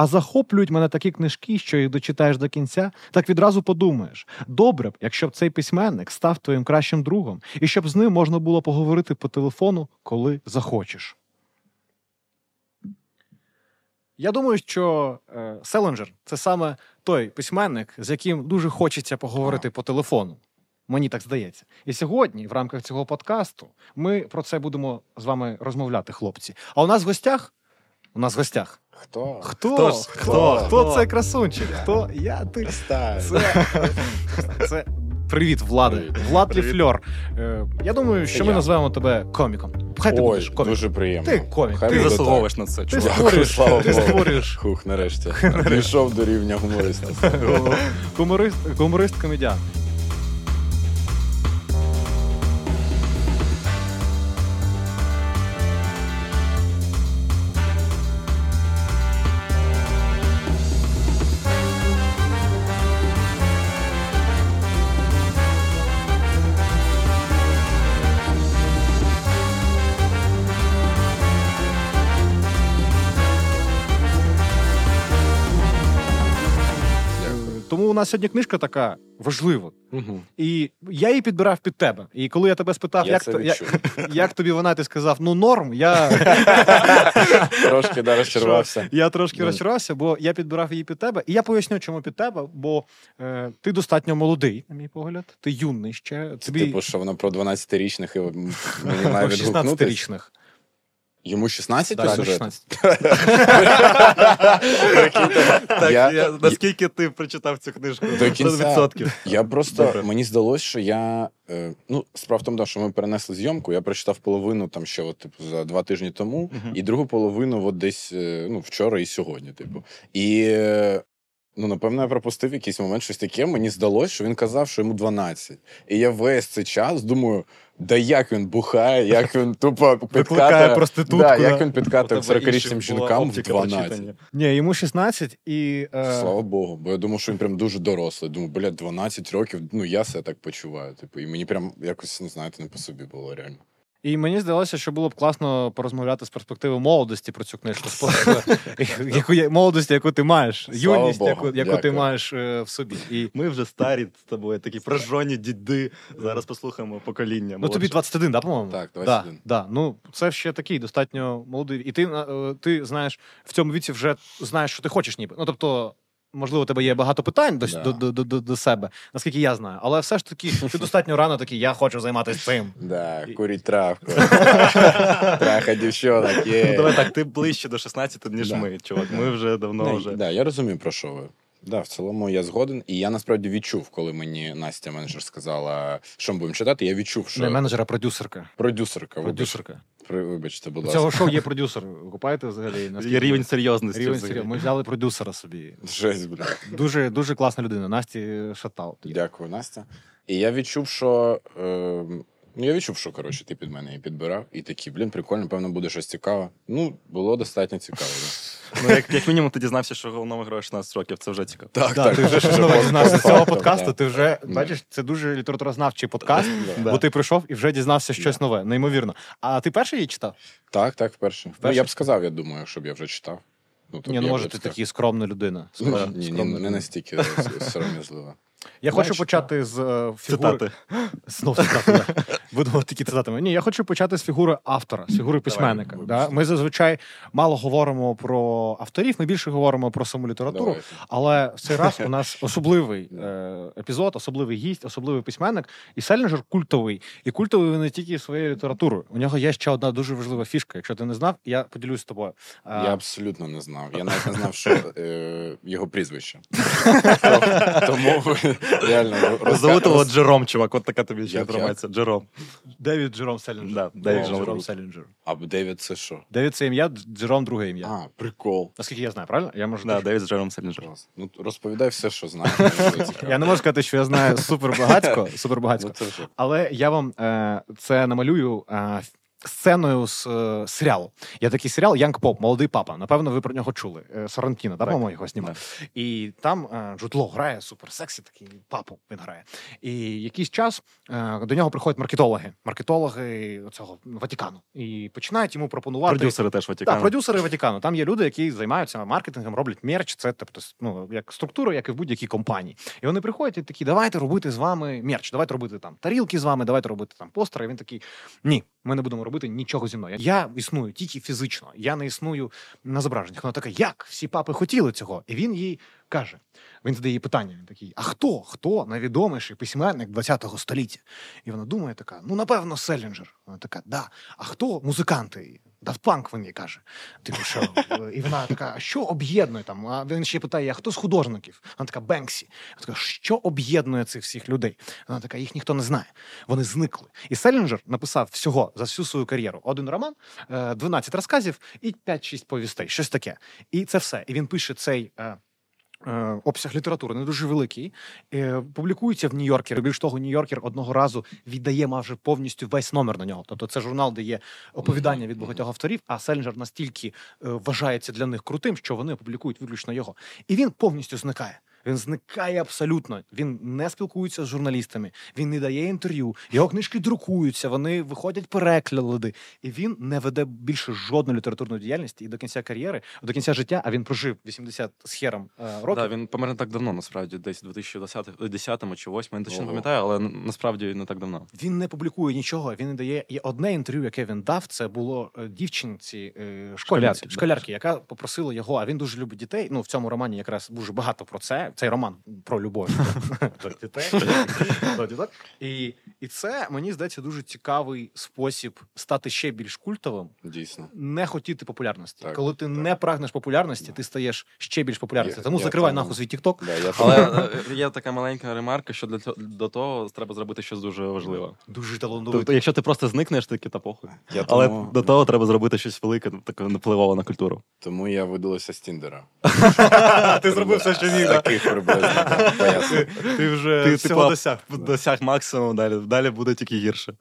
А захоплюють мене такі книжки, що їх дочитаєш до кінця, так відразу подумаєш: добре б, якщо б цей письменник став твоїм кращим другом, і щоб з ним можна було поговорити по телефону, коли захочеш. Я думаю, що е, Селенджер це саме той письменник, з яким дуже хочеться поговорити по телефону. Мені так здається. І сьогодні, в рамках цього подкасту, ми про це будемо з вами розмовляти, хлопці. А у нас в гостях. У нас в гостях. Хто? Хто? Хто? Хто? Хто? Хто це красунчик? Хто? Я ти. Це, це привіт, Влади. Привіт. Влад Привіт. Ліфльор. Е, я думаю, що ми я. назвемо тебе коміком. Хай ти Ой, будеш коміком. дуже приємно. Ти комік, Хай ти Ти заслуговуєш на це, чувак. Дякую, створюєш, слава ти Богу. створюєш. Хух, нарешті. Дійшов до рівня гумориста. гуморист, гуморист комедіан. Нас сьогодні книжка така важлива. Мгм. І я її підбирав під тебе. І коли я тебе спитав, Я як, то- як, відчув. як тобі вона, ти сказав, ну норм, я, Трошки да, розчарувався. я трошки Да. розчаровався, бо я підбирав її під тебе. І я поясню, чому під тебе, бо е, ти достатньо молодий, на мій погляд. Ти юний ще. Тобі Типу, що воно про 12-річних і мені має про 16-річних. Йому 16 Да, йому 16. Так, Я- я, наскільки ти прочитав цю книжку? До кінця. 100%. Я просто Добре. мені здалось, що я е, ну справа в тому, що ми перенесли зйомку. Я прочитав половину там ще от, типу, за два тижні тому, і другу половину от десь е, ну, вчора і сьогодні. Типу. І е, ну, напевно, я пропустив якийсь момент щось таке. Мені здалось, що він казав, що йому 12. І я весь цей час думаю. Да як він бухає, як він тупо підкатує, проститутку, Да, да. як він підкатує 40-річним жінкам в оптика 12. Ні, йому 16 і. Е, Слава Богу, бо я думав, що він прям дуже дорослий. Думаю, блядь, 12 років, ну я себе так почуваю. Типу, і мені прям якось, не знаєте, не по собі було реально. І мені здалося, що було б класно порозмовляти з перспективи молодості про цю книжку. Яку є- молодості, яку ти маєш, юність, яку, ти маєш е, в собі. І Ми вже старі з тобою, такі прожжені діди. Зараз послухаємо покоління. Ну, тобі молодше. 21, да, по-моєму? Так, Да, 21. да. Ну, це ще такий достатньо молодий. І ти, е, ти знаєш, в цьому віці вже знаєш, що ти хочеш ніби. Ну, тобто, можливо, у тебе є багато питань до, Да. до, до, до, до, до себе, наскільки я знаю. Але все ж таки, ти достатньо рано такий, я хочу займатися цим. Да, куріть травку. Траха дівчонок, Ну, давай так, ти ближче до 16, ніж ми, чувак. Ми вже давно вже. да, я розумію, про що ви. Да, в цілому я згоден. І я насправді відчув, коли мені Настя менеджер сказала, що ми будемо читати. Я відчув, що Не менеджер, а продюсерка. продюсерка. Продюсерка. Вибачте, будь У ласка. цього шоу є продюсер. Ви Купаєте взагалі? наскільки- Є рівень серйозності. Рівень взагалі. серйоз- Ми взяли продюсера собі. Жесть, бля. Дуже дуже класна людина. Насті Шатал. Дякую, Настя. І я відчув, що. Е, ну, я відчув, що коротше, ти під мене її підбирав. І такий, блін, прикольно, певно, буде щось цікаве. Ну, було достатньо цікаво. да. Ну, як, як мінімум, ти дізнався, що головному герою 16 років, це вже цікаво. Так, Да, ти вже щось нове дізнався з цього подкасту. Ти вже бачиш, це дуже літературознавчий подкаст, бо ти прийшов і вже дізнався щось нове, неймовірно. А ти перший її читав? Так, так, вперше. Ну, я б сказав, я думаю, щоб я вже читав. Ну, Ні, ну може, ти такий скромна людина. Ну, ні, ні, скромна не людина. настільки с- сором'язливо. Я хочу почати з е, фігури. Цитати. Знов цитати. Такі цитатами. Ні, я хочу почати з фігури автора, з фігури письменника. Да? Ми зазвичай мало говоримо про авторів, ми більше говоримо про саму літературу. Але в цей раз у нас особливий е, епізод, особливий гість, особливий письменник. І Селінджер культовий. І культовий він не тільки своєю літературою. У нього є ще одна дуже важлива фішка. Якщо ти не знав, я поділюсь з тобою. Е, Я абсолютно не знав. Я навіть не знав, що е, його прізвище. Тому реально Зовут його роз- Джером, чувак, от така тобі ще інформація. Джером. Девід Джером Селінджер. Да, Девід Джером. Селінджер. А Девід це що? Девід це ім'я, Джером друге ім'я. А, прикол. Наскільки я знаю, правильно? Я можу Да, Девід Джером Селінджер. Ну, розповідай все, що знаєш. цікаво. Я не можу сказати, що я знаю супер багатько, супер Ну, багатько. Але я вам е, це намалюю е, сценою з е, серіалу. Є такий серіал Young Pope, молодий папа. Напевно, ви про нього чули. Е, Соррентіно, да, по-моєму, його знімав. І там е, Джуд грає супер сексі, такий папу він грає. І якийсь час е, до нього приходять маркетологи, маркетологи цього Ватикану, і починають йому пропонувати Продюсери теж так, Ватикану. продюсери Ватикану. Там є люди, які займаються маркетингом, роблять мерч. Це тобто ну, як структура, як і в будь-якій компанії. І вони приходять і такі: давайте робити з вами мерч, давайте робити там тарілки з вами, давайте робити там постери. І він такий: ні, ми не будемо робити нічого зі мною. Я існую тільки фізично, я не існую на зображеннях. Вона така, як всі папи хотіли цього? І він їй каже: він задає їй питання. Він такий: А хто? Хто найвідоміший письменник ХХ століття? І вона думає така: ну напевно, Селінджер. Вона така, да. А хто музиканти? Punk, він їй каже. Типу, що? І вона така, а що об'єднує там? А він ще питає, а хто з художників? Вона така, Бенксі. Вона така, що об'єднує цих всіх людей? Вона така, їх ніхто не знає. Вони зникли. І Селінджер написав всього за всю свою кар'єру один роман, е, 12 розказів і 5-6 повістей. Щось таке. І це все. І він пише цей. Е, Обсяг літератури не дуже великий. Е, Публікується в Нью-Йоркер. Більш того, Нью-Йоркер одного разу віддає майже повністю весь номер на нього. Тобто це журнал, де є оповідання від багатьох авторів, а Селінджер настільки е, вважається для них крутим, що вони опублікують виключно його. І він повністю зникає. Він зникає абсолютно. Він не спілкується з журналістами, він не дає інтерв'ю. Його книжки друкуються, вони виходять переклади. І він не веде більше жодної літературної діяльності. І до кінця кар'єри, до кінця життя, а він прожив 80 з хером е, років. Да, він помер не так давно, насправді, десь у 2010 чи 2008, я точно не пам'ятаю, але насправді не так давно. Він не публікує нічого. Він не дає і одне інтерв'ю, яке він дав. Це було е, дівчинці е, Школярки, школярки, яка попросила його. А він дуже любить дітей. Ну в цьому романі якраз дуже багато про це. Цей роман про любов до дітей. до діток. І, і це мені здається дуже цікавий спосіб стати ще більш культовим. Дійсно. Не хотіти популярності. Так, Коли ти так. не прагнеш популярності, ти стаєш ще більш популярним. Тому я закривай нахуй свій тікток. Да, Але е, є така маленька ремарка, що для цього до того треба зробити щось дуже важливе. Дуже талановитий. Тобто, якщо ти просто зникнеш, таки та похуй. я Але тому, до того треба зробити щось велике, таке впливове на культуру. тому я видалився з Тіндера. Ти зробив все, що міг. Да? Приблизно. поясню. Ти вже Ти всього типу, досяг. досяг максимум, далі, далі буде тільки гірше.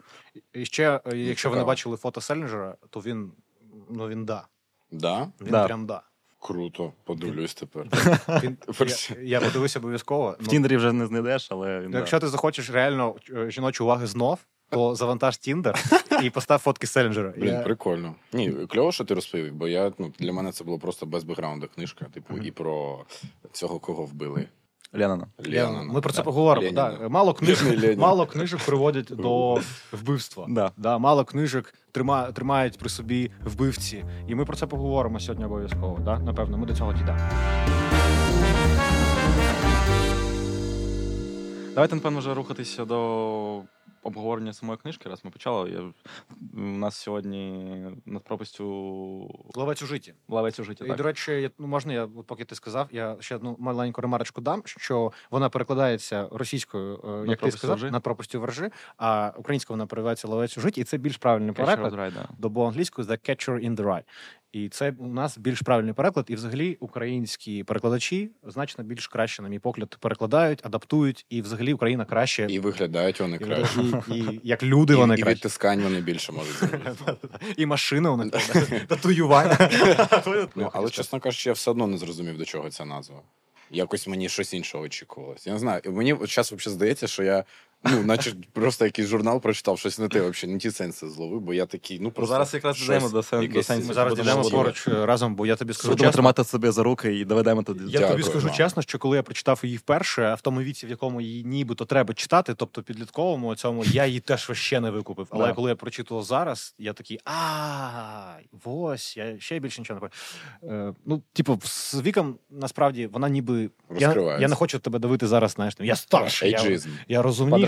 І ще, е, якщо ви не бачили фото Селінджера, то він ну він да. Да? Він Да. прям да. Круто, подивлюсь тепер. Він, я, я подивився обов'язково. В Ну, Тіндері вже не знайдеш, але він. якщо ти захочеш реально е, жіночу уваги знов, то завантаж Тіндер і постав фотки Селінджера. Блін, Я- прикольно. Ні, кльово, що ти розповів, бо я ну для мене це було просто без бекграунду книжка, типу, Мгм. і про цього, кого вбили. да. Ленана. Ми про це Да. поговоримо. Да. Мало книжок, мало книжок приводять до вбивства. Да. Да, мало книжок трима, тримають при собі вбивці. І ми про це поговоримо сьогодні обов'язково. Да? Напевно, ми до цього дійдемо. Давайте, напевно, вже рухатися до обговорення самої книжки, раз ми почали. Я... У нас сьогодні над пропастю Ловець у житті. лавець у житті. І, Так? до речі, я- ну, можна я, от поки ти сказав, я ще одну маленьку ремарочку дам, що вона перекладається російською, е, як ти пропастю сказав, воржи. над пропастю воржи, а українською вона перекладається ловець у житті, і це більш правильний Catcher переклад. of the Rye, да. До бо англійською The Catcher in the Rye. І це у нас більш правильний переклад. І взагалі українські перекладачі значно більш краще, на мій погляд, перекладають, адаптують, і взагалі Україна краще. І виглядають вони І, краще. і, і як люди вони і, і відтискань вони більше можуть зробити. І машини у них татуювання. Ну, але, чесно кажучи, я все одно не зрозумів, до чого ця назва. Якось мені щось інше очікувалось. Я не знаю. Мені зараз взагалі здається, що я ну, наче просто якийсь журнал прочитав, щось не те, взагалі, не ті сенси зловив, бо я такий, ну просто. зараз якраз дійдемо до сен- до якесь- Ми зараз йдемо поруч е, разом, бо я тобі скажу Будемо тримати себе за руки і доведемо туди. Я Дякую тобі скажу чесно, що коли я прочитав її вперше, а в тому віці, в якому її нібито треба читати, тобто підлітковому цьому, я її теж ще не викупив. Але Да. коли я прочитував зараз, я такий а ось, я ще більше нічого не пам'ятаю. Е, Ну, типу, з віком насправді вона ніби. Я, я не хочу тебе давити зараз, знаєш, я старший, я, Ейджизм.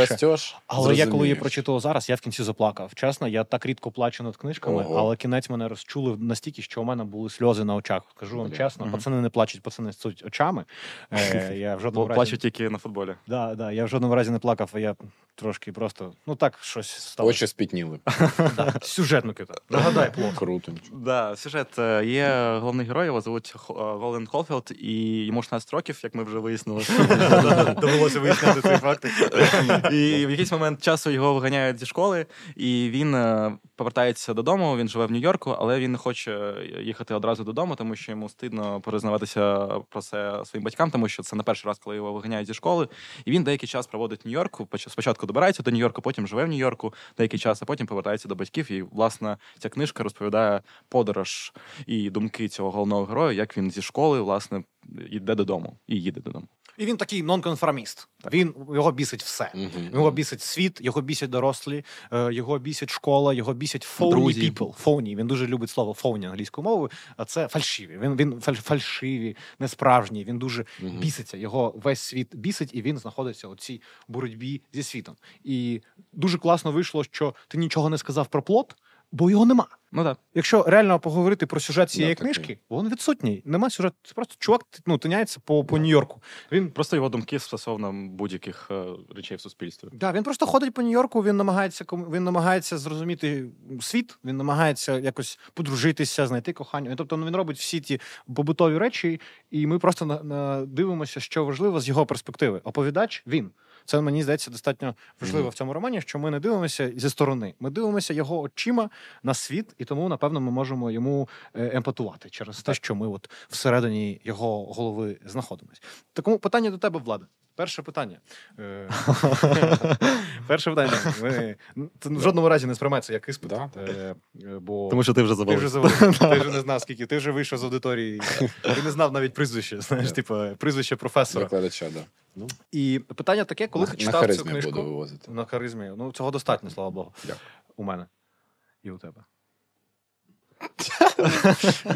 Подрастеш, Але я коли її зрозумієш. прочитував зараз, я в кінці заплакав. Чесно, я так рідко плачу над книжками, Ого. але кінець мене розчулив настільки, що у мене були сльози на очах. Кажу вам Блін. чесно, Мгм. пацани не плачуть, пацани суть очами. Е, я в жодному Бо разі плачуть тільки на футболі. Да, да, я в жодному разі не плакав, а я трошки просто ну так щось стало. Очі спітніли. Да. Сюжет, Микита. Нагадай плохо. Круто. Да, сюжет є головний герой, його звуть е, Голден Колфілд, і йому 16 років, як ми вже вияснили. Довелося виясняти цей факт. І в якийсь момент часу його виганяють зі школи, і він е, повертається додому. Він живе в Нью-Йорку, але він не хоче їхати одразу додому, тому що йому стидно признаватися про це своїм батькам, тому що це не перший раз, коли його виганяють зі школи. І він деякий час проводить в Нью-Йорку. Спочатку добирається до Нью-Йорку, потім живе в Нью-Йорку деякий час, а потім повертається до батьків. І власне ця книжка розповідає подорож і думки цього головного героя, як він зі школи власне йде додому і їде додому. І він такий нонконформіст. Він його бісить все. Мгм. Його бісить світ, його бісять дорослі, е, його бісить школа, його бісять Друзі. people. Phony. Він дуже любить слово phony англійською мовою, а це фальшиві. Він, він фаль- фальшиві, несправжні. Він дуже Мгм. біситься. Його весь світ бісить, і він знаходиться у цій боротьбі зі світом. І дуже класно вийшло, що ти нічого не сказав про плот, бо його нема. Ну так. Якщо реально поговорити про сюжет цієї Да, книжки, він відсутній. Нема сюжету. Це просто чувак ну, тиняється по, по Нью-Йорку. Він Просто його думки стосовно будь-яких е, речей в суспільстві. Да, він просто ходить по Нью-Йорку, він намагається він намагається зрозуміти світ, він намагається якось подружитися, знайти кохання. Тобто ну, він робить всі ті побутові речі, і ми просто на, на, дивимося, що важливо з його перспективи. Оповідач він. Це мені здається достатньо важливо Мгм. в цьому романі, що ми не дивимося зі сторони. Ми дивимося його очима на світ, і тому, напевно, ми можемо йому е, емпатувати через те, що ми от всередині його голови знаходимося. Такому питання до тебе, Влада. Перше питання. Е, Перше питання. Ми... Це в жодному разі не сприймається як іспит. Е, Бо... Тому що ти вже Ти вже ти вже не знав, скільки. Ти вже вийшов з аудиторії. Ти не знав навіть прізвище, знаєш, типу, прізвище професора. Викладача, да. Ну, І питання таке, коли на, ти читав цю книжку. буду вивозити. На харизмі. Ну, цього достатньо, слава Богу. Дякую. У мене. І у тебе.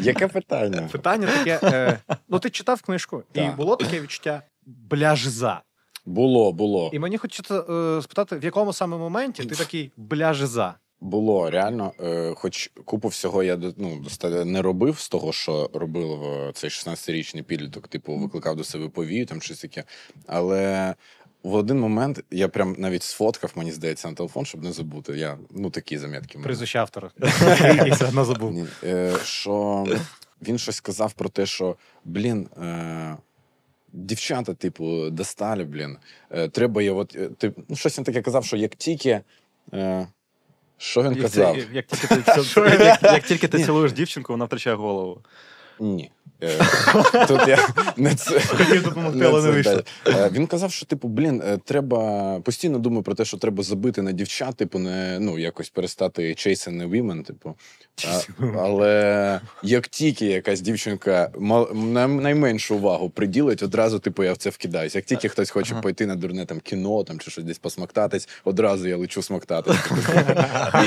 Яке питання? Питання таке: е, ну, ти читав книжку, і було таке відчуття бляжза. Було, було. І мені хочеться е, спитати, в якому саме моменті ти такий бляжза? Було реально, е, хоч купу всього я ну, не робив з того, що робив е, цей 16-річний підліток, типу, викликав до себе повію, там щось таке. Але в один момент я прям навіть сфоткав, мені здається, на телефон, щоб не забути. Я, ну, такі замітки. Прізвище автора. Я все одно забув. Що він щось сказав про те, що блін. Е, Дівчата, типу, достали, блін. Е, треба є, от, е, тип, ну, щось він таке казав, що як тільки. Е, що він казав? Як, як тільки ти, як, як тільки ти цілуєш дівчинку, вона втрачає голову. Ні. Е, Тут я не це. Хотів допомогти, але не вийшло. Е, Він казав, що типу, блін, е, треба постійно думаю про те, що треба забити на дівчат, типу, не ну якось перестати chasing the women, типу. А, але як тільки якась дівчинка найменшу увагу приділить, одразу типу я в це вкидаюсь. Як тільки хтось хоче Ага. пойти на дурне там кіно там чи щось десь посмоктатись, одразу я лечу смоктатись. і,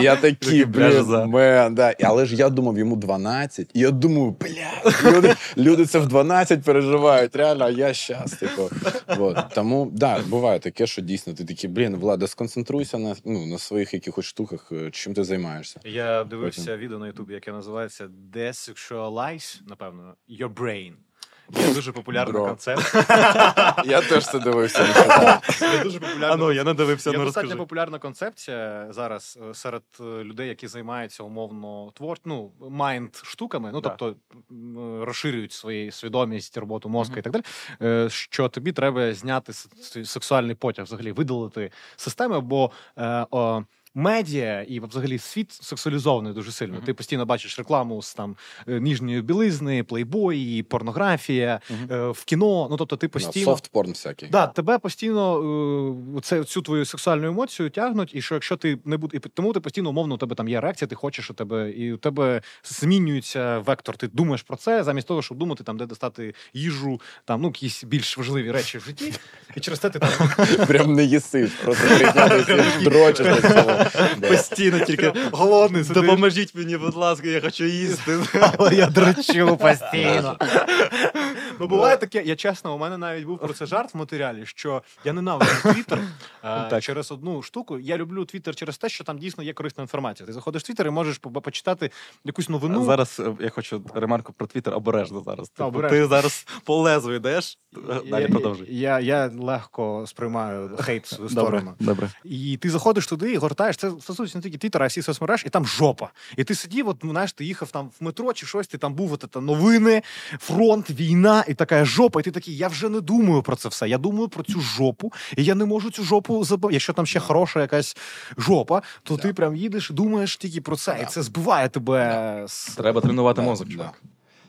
і я такий, Такий блін, мен, да. Але ж я думав, йому 12, і я думаю, бля, люди, люди це в 12 переживають, реально, а я щас, типу. Вот. Тому, да, буває таке, що дійсно ти такий, блін, Влада, сконцентруйся на, ну, на своїх якихось штуках, е, чим ти займаєшся. Я дивився відео на Ютубі, яке називається Desexualize, напевно, Your Brain. Є дуже популярна Бро. концепція. Я теж це дивився. Є дуже популярна А ну, я не дивився, Є ну достатньо розкажи. популярна концепція зараз е, серед е, людей, які займаються умовно твор... ну, майнд штуками, ну Да. тобто м, е, розширюють свою свідомість, роботу мозку Мгм. і так далі. е, Що тобі треба зняти с- с- сексуальний потяг, взагалі видалити системи, бо е, о, медіа і взагалі світ сексуалізований дуже сильно. Мгм. Ти постійно бачиш рекламу з там е, ніжньої білизни, плейбої, порнографія е, в кіно. Ну тобто ти постійно. Софт-порн всякий. Да, тебе постійно е, це, цю твою сексуальну емоцію тягнуть, і що якщо ти не буде, і тому ти постійно умовно у тебе там є реакція, ти хочеш у тебе, і у тебе змінюється вектор. Ти думаєш про це, замість того, щоб думати там, де достати їжу, там ну якісь більш важливі речі в житті. І через це ти там Прям не їси, просто прийняти дрочиш. Постійно тільки голодний сидиш. допоможіть мені, будь ласка, я хочу їсти. Але я дрочу постійно. Ну, буває таке, я чесно, у мене навіть був про це жарт в матеріалі, що я ненавиджу Твіттер е, через одну штуку. Я люблю Твіттер через те, що там дійсно є корисна інформація. Ти заходиш в Твіттер і можеш по- почитати якусь новину. Зараз е, я хочу ремарку про Твіттер обережно зараз. Ти зараз по лезу йдеш, Далі продовжуй. Я, я легко сприймаю хейт свою сторону. добре. І ти заходиш туди і гортаєш. Це стосується не тільки Твіттера, а всіх соцмереж, і там жопа. І ти сидів, от знаєш, ти їхав там в метро чи щось, ти там був от новини, фронт, війна, і така жопа. І ти такий, я вже не думаю про це все. Я думаю про цю жопу, і я не можу цю жопу забити. Якщо там ще хороша якась жопа, то ти прям їдеш, думаєш тільки про це, і це збиває тебе з Треба тренувати Да, мозок, да. чувак.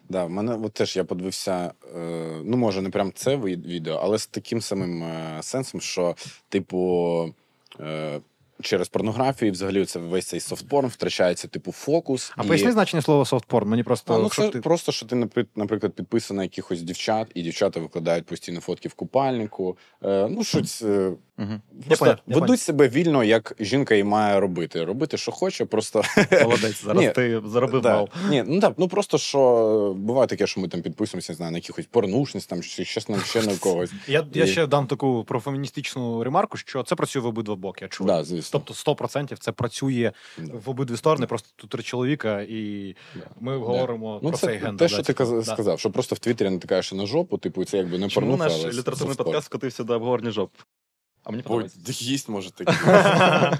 Да, в мене от теж я подивився, е, ну може не прям це ви- відео, але з таким самим е, сенсом, що, типу, е, через порнографію, і взагалі це весь цей soft porn втрачається, типу, фокус. А і... поясни значення слова soft porn. Мені просто А, ну, це ти... просто, що ти, напри- наприклад, підписана якихось дівчат, і дівчата викладають постійно фотки в купальнику. Е, ну, щось е, Мгм. просто я ведуть поняв. себе вільно, як жінка і має робити. Робити, що хоче, просто Молодець, зараз Ні, ти заробив Да. бал. Ні, ну так, ну просто що буває таке, що ми там підписуємося, не знаю, на якихось порнушниць, там чи щось на ще на когось. Я, я ще дам таку профеміністичну ремарку, що це працює в обидва боки. Я чую. Да, звісно. Тобто 100% це працює Да. в обидві сторони. Просто тут три чоловіка, і Да. ми говоримо Ну, про це цей ген. те, що ти Да. сказав, що просто в Твіттері натикаєш на жопу, типу, і це якби не Чому порнуха, наш літературний подкаст скотився до обговорення жоп? А мені Ой, подобається. їсть може такі.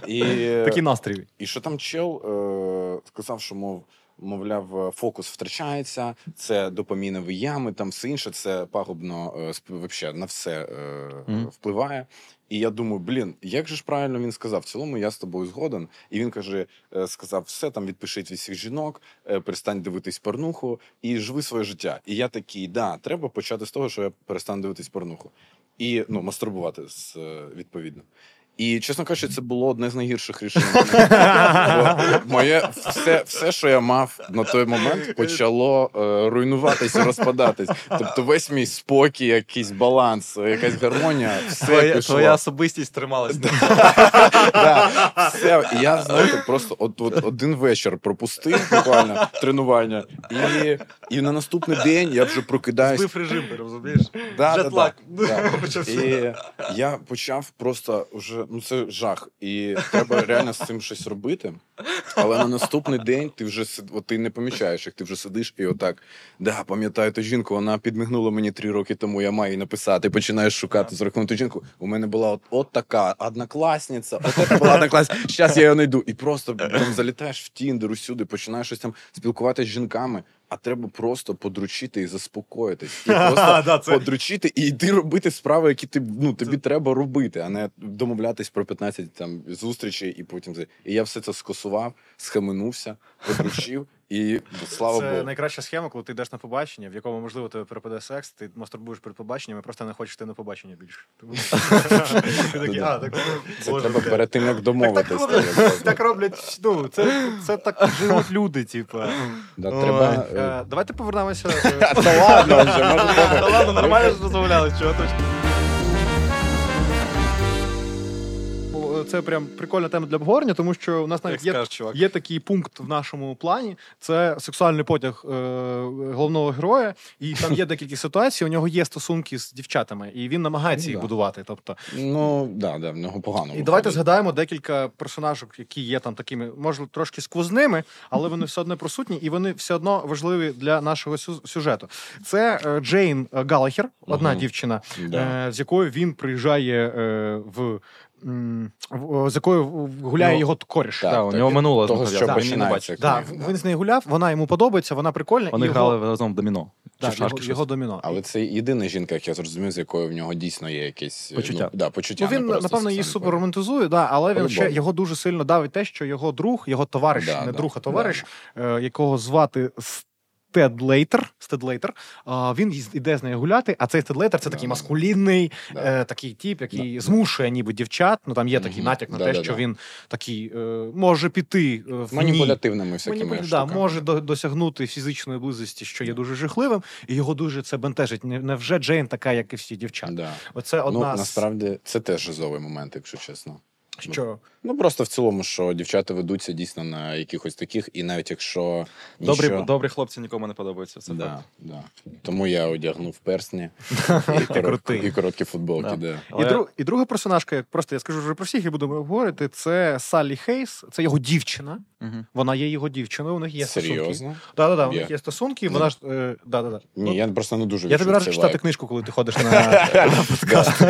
і, Такий настрій. і що там чел е, сказав, що мов. Мовляв, фокус втрачається, це допамінові ями, там все інше, це пагубно е, вообще на все е, Мгм. впливає. І я думаю, блін, як же ж правильно він сказав? В цілому я з тобою згоден. І він каже: е, сказав: все там відпишіть від всіх жінок, е, перестань дивитись порнуху і живи своє життя. І я такий, да, треба почати з того, що я перестану дивитись порнуху. І ну, мастурбувати з, е, відповідно. І, чесно кажучи, це було одне з найгірших рішень. Моє все, все, що я мав на той момент, почало е, руйнуватися, розпадатись. Тобто, весь мій спокій, якийсь баланс, якась гармонія, все Твоя, пішло. твоя особистість трималась. Да, все. І я знаєте, просто от, от один вечір пропустив буквально тренування, і, і на наступний день я вже прокидаюсь. Збив режим, розумієш? Да, да, да, да. І я почав просто вже ну це жах. І треба реально з цим щось робити. Але на наступний день ти вже от ти не помічаєш, як ти вже сидиш і отак. Да, пам'ятаю ту жінку, вона підмигнула мені три роки тому, я маю їй написати. Починаєш шукати зрахунку жінку. У мене була от, от така однокласниця, от це була однокласниця. Зараз я її знайду. І просто там залітаєш в Тіндер усюди, починаєш щось там спілкуватися з жінками. А треба просто подручити і заспокоїтись. І просто Да, це- подручити і йти робити справи, які ти ну тобі треба робити, а не домовлятись про 15 там зустрічей і потім за- І я все це скосував, схаменувся, подручив, і слава це Богу. найкраща схема, коли ти йдеш на побачення, в якому можливо тебе припаде секс, ти мастурбуєш перед побаченням і просто не хочеш йти на побачення більше. Ти так, Це треба перед тим, як Так, так, роблять. Ну, це, це так живуть люди, типу. Давайте повернемося. Та ладно вже, може Та ладно, нормально ж розмовляли, чого точно. Це прям прикольна тема для обговорення, тому що у нас навіть є, скажеш, є такий пункт в нашому плані: це сексуальний потяг е, головного героя, і там є декілька ситуацій. У нього є стосунки з дівчатами, і він намагається Ну, їх да. будувати. Тобто, Ну, да, да, в нього погано. і давайте згадаємо декілька персонажок, які є там такими, може, трошки сквозними, але вони все одно присутні, і вони все одно важливі для нашого сю- сюжету. Це е, Джейн Галахер, одна дівчина, Да. е, з якою він приїжджає е, в. З якою гуляє Ну, його коріш. так, Так, у нього минуло того, що починається. Да, він з нею гуляв, вона йому подобається, вона прикольна. Вони і грали його, разом в доміно. да, Чи шашки його, його доміно. Але це єдина жінка, як я зрозумів, з якою в нього дійсно є якесь Почуття. Ну, да, почуття Ну, він, напевно, її супер романтизує, да, але він ще його дуже сильно давить те, що його друг, його товариш, Да, не да, друг, а товариш, е, якого звати Стедлейтер, Стедлейтер, а, він їз- іде з нею гуляти, а цей Стедлейтер це такий маскулінний, е, такий тип, який змушує ніби дівчат. Ну там є такий натяк на те, що він такий е, може піти е, в. Маніпулятивними всякими да, може досягнути фізичної близості, що є дуже жахливим, і його дуже це бентежить. Не- Невже Джейн така, як і всі дівчата? Оце одна ну, насправді це теж жизовий момент, якщо чесно. Що Ну просто в цілому, що дівчата ведуться дійсно на якихось таких, і навіть якщо Добрі, ніщо... добрі хлопці нікому не подобаються. Це Да, факт. да. Тому я одягнув персні і, короткі, і короткі футболки. Да. Да. І, Але- друг, і друга персонажка, як просто я скажу вже про всіх і будемо говорити, це Саллі Хейс, це його дівчина. Мгм. Вона є його дівчиною, у них є стосунки. Серйозно? Да, да, да, у них є стосунки, і Ну. вона ж. Е, да, да, да. Ні, я просто не дуже Я тобі раджу читати вайб. книжку, коли ти ходиш на подкаст.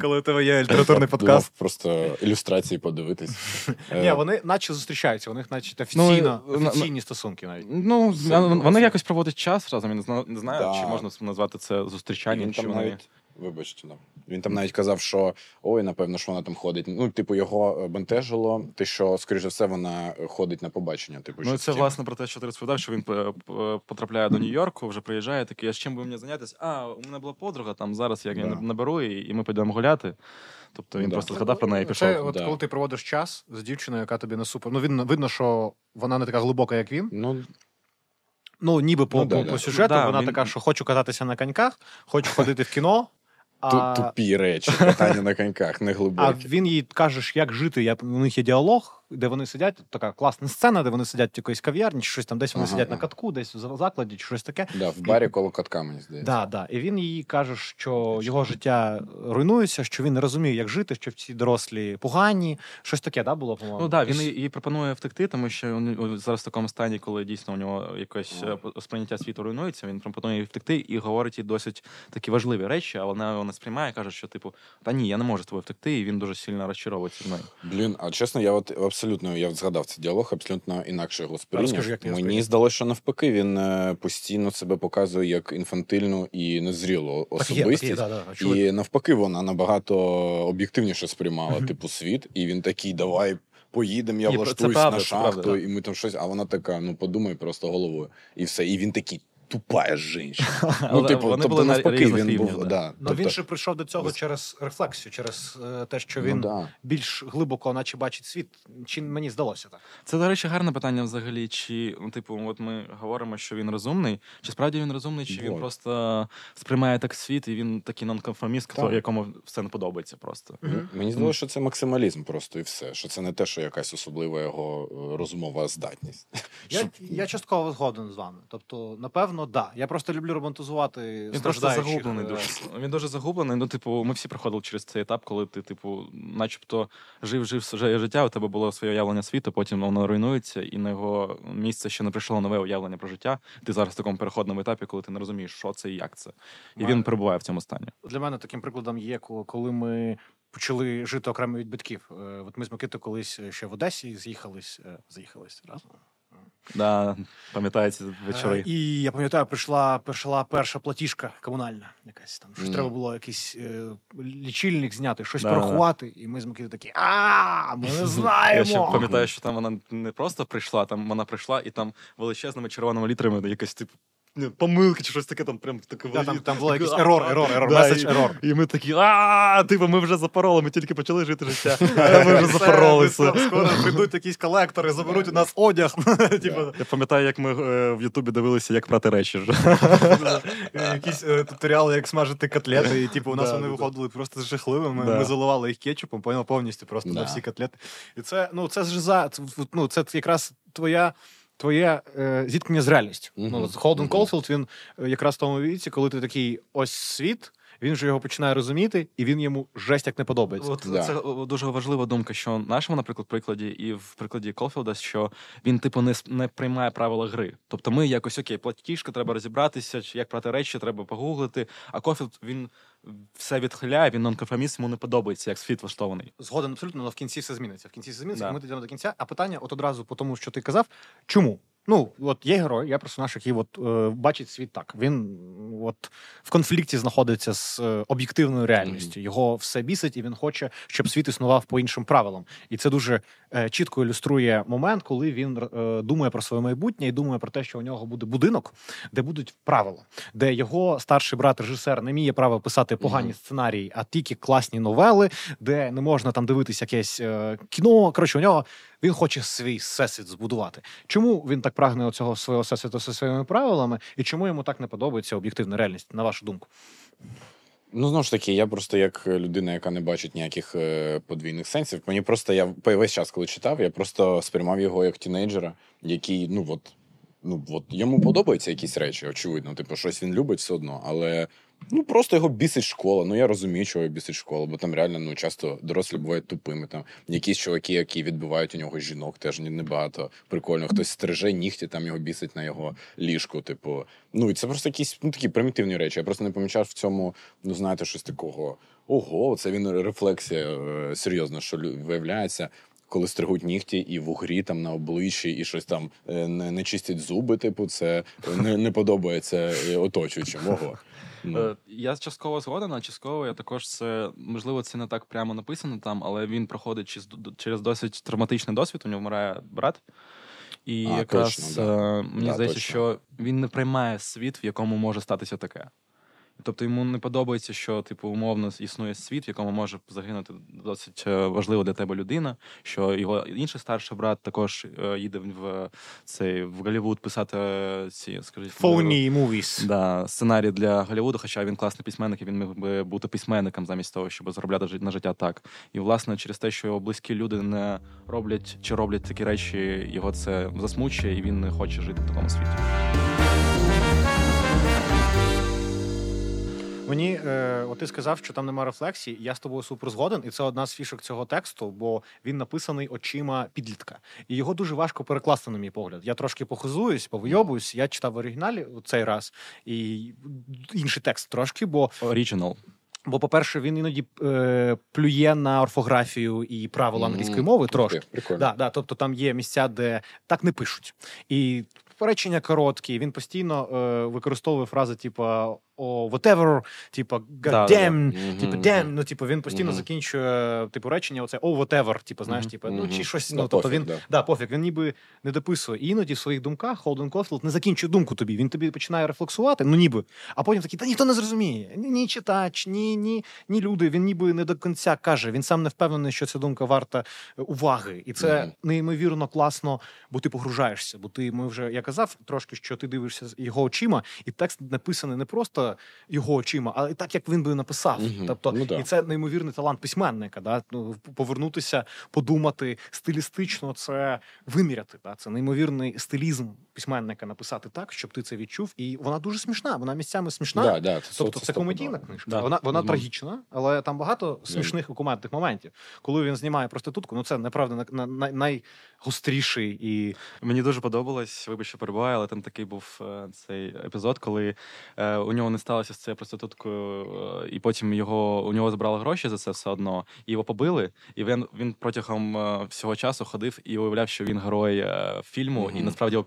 Коли у тебе є літературний подкаст. просто ілюстрації подивитись. Е, Ні, вони наче зустрічаються, у них наче офіційно, Ну, офіційні стосунки навіть. Ну, вони якось проводять час разом. Я не знаю, не знаю чи можна назвати це зустрічанням, чи вони. навіть, вибачте, да. він там навіть казав, що ой, напевно, що вона там ходить. Ну, типу, його е, бентежило, те, що, скоріш за все, вона ходить на побачення. Типу, Ну, це власне про те, що ти розповідав, що він е, потрапляє до Нью-Йорку, вже приїжджає такий, а з чим би мені зайнятися? А, у мене була подруга, там зараз я її Да. наберу, і, і ми підемо гуляти. Тобто він Ну, да. просто згадав про неї і Це от Да. коли ти проводиш час з дівчиною, яка тобі не супер. Ну, видно, видно, що вона не така глибока, як він. Ну, Ну, ніби по, Ну, по, да. по сюжету, Да, вона він- така, що хочу кататися на коньках, хочу ходити в кіно. А, тупі речі, питання на коньках, не а він їй каже, як жити. Я, у них є діалог, де вони сидять, така класна сцена, де вони сидять в якоїсь кав'ярні, чи щось там, десь вони Ага, сидять на катку, десь в закладі, чи щось таке. Да, в барі коло катка, мені здається. Да, да. І він їй каже, що його життя руйнується, що він не розуміє, як жити, що всі дорослі погані. Щось таке, да, було, по-моєму? Ну так, він їй їй пропонує втекти, тому що він зараз в такому стані, коли дійсно у нього якесь е, сприйняття світу руйнується. Він пропонує їй втекти і говорить їй досить такі важливі речі, а вона його не сприймає, каже, що типу, та ні, я не можу з тобою втекти, і він дуже сильно розчаровується в неї. Блін, а чесно, я от абсолютно я згадав цей діалог, абсолютно інакше його сприйняв. Мені здалося, що навпаки, він е, постійно себе показує як інфантильну і незрілу Так є, так є, особистість. да, да. І навпаки, вона набагато об'єктивніше сприймала Мгм. типу світ, і він такий, давай. Поїдемо, я влаштуюсь правда, на правда, шахту, да. і ми там щось. А вона така: ну подумай просто головою. І все. І він такий тупая жінка. Ну, типу, вони тобто, були на навпаки, різних він був. да. Да, Ну, тобто, він ще прийшов до цього без- через рефлексію, через е, те, що ну, він да. більш глибоко, наче бачить світ. Чи мені здалося так? Це, до речі, гарне питання взагалі. Чи, ну, типу, от ми говоримо, що він розумний, чи справді він розумний, чи він просто сприймає так світ, і він такий нонконформіст, Так. якому все не подобається просто. Мгм. Мені здалося, що це максималізм просто і все. Що це не те, що якась особлива його е, розумова здатність. Я, я частково згоден з вами. Тобто, напевно, да. Я просто люблю романтизувати Він просто загублений е, дуже. Він дуже загублений. Ну, типу, ми всі проходили через цей етап, коли ти, типу, начебто жив, жив своє життя, у тебе було своє уявлення світу, потім воно руйнується, і на його місце ще не прийшло нове уявлення про життя. Ти зараз в такому переходному етапі, коли ти не розумієш, що це і як це. І Має- він перебуває в цьому стані. Для мене таким прикладом є, коли- ми почали жити окремо від батьків. Е, От ми з Микитою колись е, ще в Одесі з'їхались, з'їхались разом. Да, пам'ятається вечори. Е, І я пам'ятаю, прийшла, прийшла перша платіжка комунальна, якась там. Щось mm. треба було якийсь е, лічильник зняти, щось Да, порахувати. І ми з Микитою такі, а ми не Я ще знаємо. пам'ятаю, що там вона не просто прийшла, там вона прийшла і там величезними червоними літрами якось типу. Не, Помилки чи щось таке, там прям таке Да, там, там було якийсь ерор, ерор, ерор, меседж ерор. І ми такі, а типу, ми вже запороли, ми тільки почали жити життя. Ми вже запоролися. Скоро прийдуть якісь колектори, заберуть у нас одяг. Типу, Я пам'ятаю, як ми е, в Ютубі дивилися, як прати речі. Якісь е, туторіали, як смажити котлети, і типу у нас вони виходили просто жахливими. Ми заливали їх кетчупом, поняв повністю просто на всі котлети. І це ну це ж за ну, це якраз твоя. Твоє е, зіткнення з реальністю. Мгм. Ну, Холден Мгм. Колфілд, він е, якраз в тому віці, коли ти такий ось світ, він вже його починає розуміти, і він йому жесть як не подобається. От Да. це дуже важлива думка, що в нашому, наприклад, прикладі, і в прикладі Колфілда, що він, типу, не, не приймає правила гри. Тобто ми якось окей, платіжка, треба розібратися, чи як прати речі, треба погуглити. А Колфілд він все відхиляє, він нонконформіст, йому не подобається, як світ влаштований. Згоден абсолютно, але в кінці все зміниться. В кінці все зміниться, Да. і ми дійдемо до кінця. А питання, от одразу по тому, що ти казав, чому? Ну, от є герой, є персонаж, який от, е, бачить світ так. Він от в конфлікті знаходиться з е, об'єктивною реальністю. Його все бісить, і він хоче, щоб світ існував по іншим правилам. І це дуже е, чітко ілюструє момент, коли він е, думає про своє майбутнє і думає про те, що у нього буде будинок, де будуть правила, де його старший брат, режисер, не вміє право писати погані Мгм. сценарії, а тільки класні новели, де не можна там дивитися якесь е, кіно. Коротше, у нього він хоче свій всесвіт збудувати. Чому він так прагне цього свого всесвіту зі своїми правилами, і чому йому так не подобається об'єктивна реальність, на вашу думку? Ну, знову ж таки, я просто як людина, яка не бачить ніяких е, подвійних сенсів. Мені просто я весь час, коли читав, я просто сприймав його як тінейджера, який, ну от, ну от йому подобаються якісь речі, очевидно. Типу, щось він любить все одно, але ну просто його бісить школа. Ну я розумію, чого його бісить школа, бо там реально ну часто дорослі бувають тупими. Там якісь чуваки, які відбивають у нього жінок, теж небагато прикольно. Хтось стриже нігті, там його бісить на його ліжку. Типу, ну і це просто якісь ну такі примітивні речі. Я просто не помічав в цьому, ну знаєте, щось такого. Ого, це він рефлексія е, серйозно, що виявляється. Коли стригуть нігті і в угрі там на обличчі, і щось там е, не не чистять зуби, типу, це не не подобається е, оточуючим. Ого. Ну. Я частково згоден, а частково я також це можливо це не так прямо написано там, але він проходить через досить травматичний досвід. У нього вмирає брат. І а, якраз точно, да. мені да, здається, точно. що він не приймає світ, в якому може статися таке. Тобто йому не подобається, що типу умовно існує світ, в якому може загинути досить е, важлива для тебе людина. Що його інший старший брат також е, їде в цей в Голлівуд писати е, ці скажіть Phony movies. Да, сценарій для Голлівуду, хоча він класний письменник, і він міг би бути письменником замість того, щоб заробляти на життя так. І власне через те, що його близькі люди не роблять чи роблять такі речі, його це засмучує, і він не хоче жити в такому світі. Мені е, от ти сказав, що там немає рефлексії. Я з тобою супер згоден, і це одна з фішок цього тексту, бо він написаний очима підлітка, і його дуже важко перекласти, на мій погляд. Я трошки похизуюсь, повийобуюсь. Я читав в оригіналі цей раз і інший текст трошки, бо Original. Бо, по-перше, він іноді е, плює на орфографію і правила англійської мови трошки. Прикольно. Да, да, Тобто там є місця, де так не пишуть. І речення короткі. Він постійно е, використовує фрази, типу о whatever, типу god damn, типу damn, ну типу він постійно закінчує типу речення. Оце о whatever, типу, знаєш, типу, ну чи щось. Ну, тобто він да, пофіг, він ніби не дописує. І іноді в своїх думках Холден Колфілд не закінчує думку тобі. Він тобі починає рефлексувати, ну ніби, а потім такий, та ніхто не зрозуміє. Ні, ні читач, ні, ні, ні люди. Він ніби не до кінця каже. Він сам не впевнений, що ця думка варта е, уваги, і це неймовірно класно, бо ти погружаєшся. Бо ти ми вже я казав трошки, що ти дивишся його очима, і текст написаний не просто його очима, але так, як він би написав. Угу. Тобто, ну, да. і це неймовірний талант письменника. Да? Ну, Повернутися, подумати стилістично, це виміряти. Да? Це неймовірний стилізм письменника написати так, щоб ти це відчув. І вона дуже смішна. Вона місцями смішна. Да, да, це тобто, це комедійна книжка. Да. Вона вона трагічна, але там багато смішних і кумедних моментів. Коли він знімає проститутку, ну це неправда на, на, найгостріший і мені дуже подобалось. Вибач, що перебуваю, але там такий був е, цей епізод, коли е, у нього не сталося з цією проституткою, е, і потім його у нього забрали гроші за це все одно, і його побили. І він він протягом е, всього часу ходив і уявляв, що він герой е, фільму, mm-hmm. і насправді його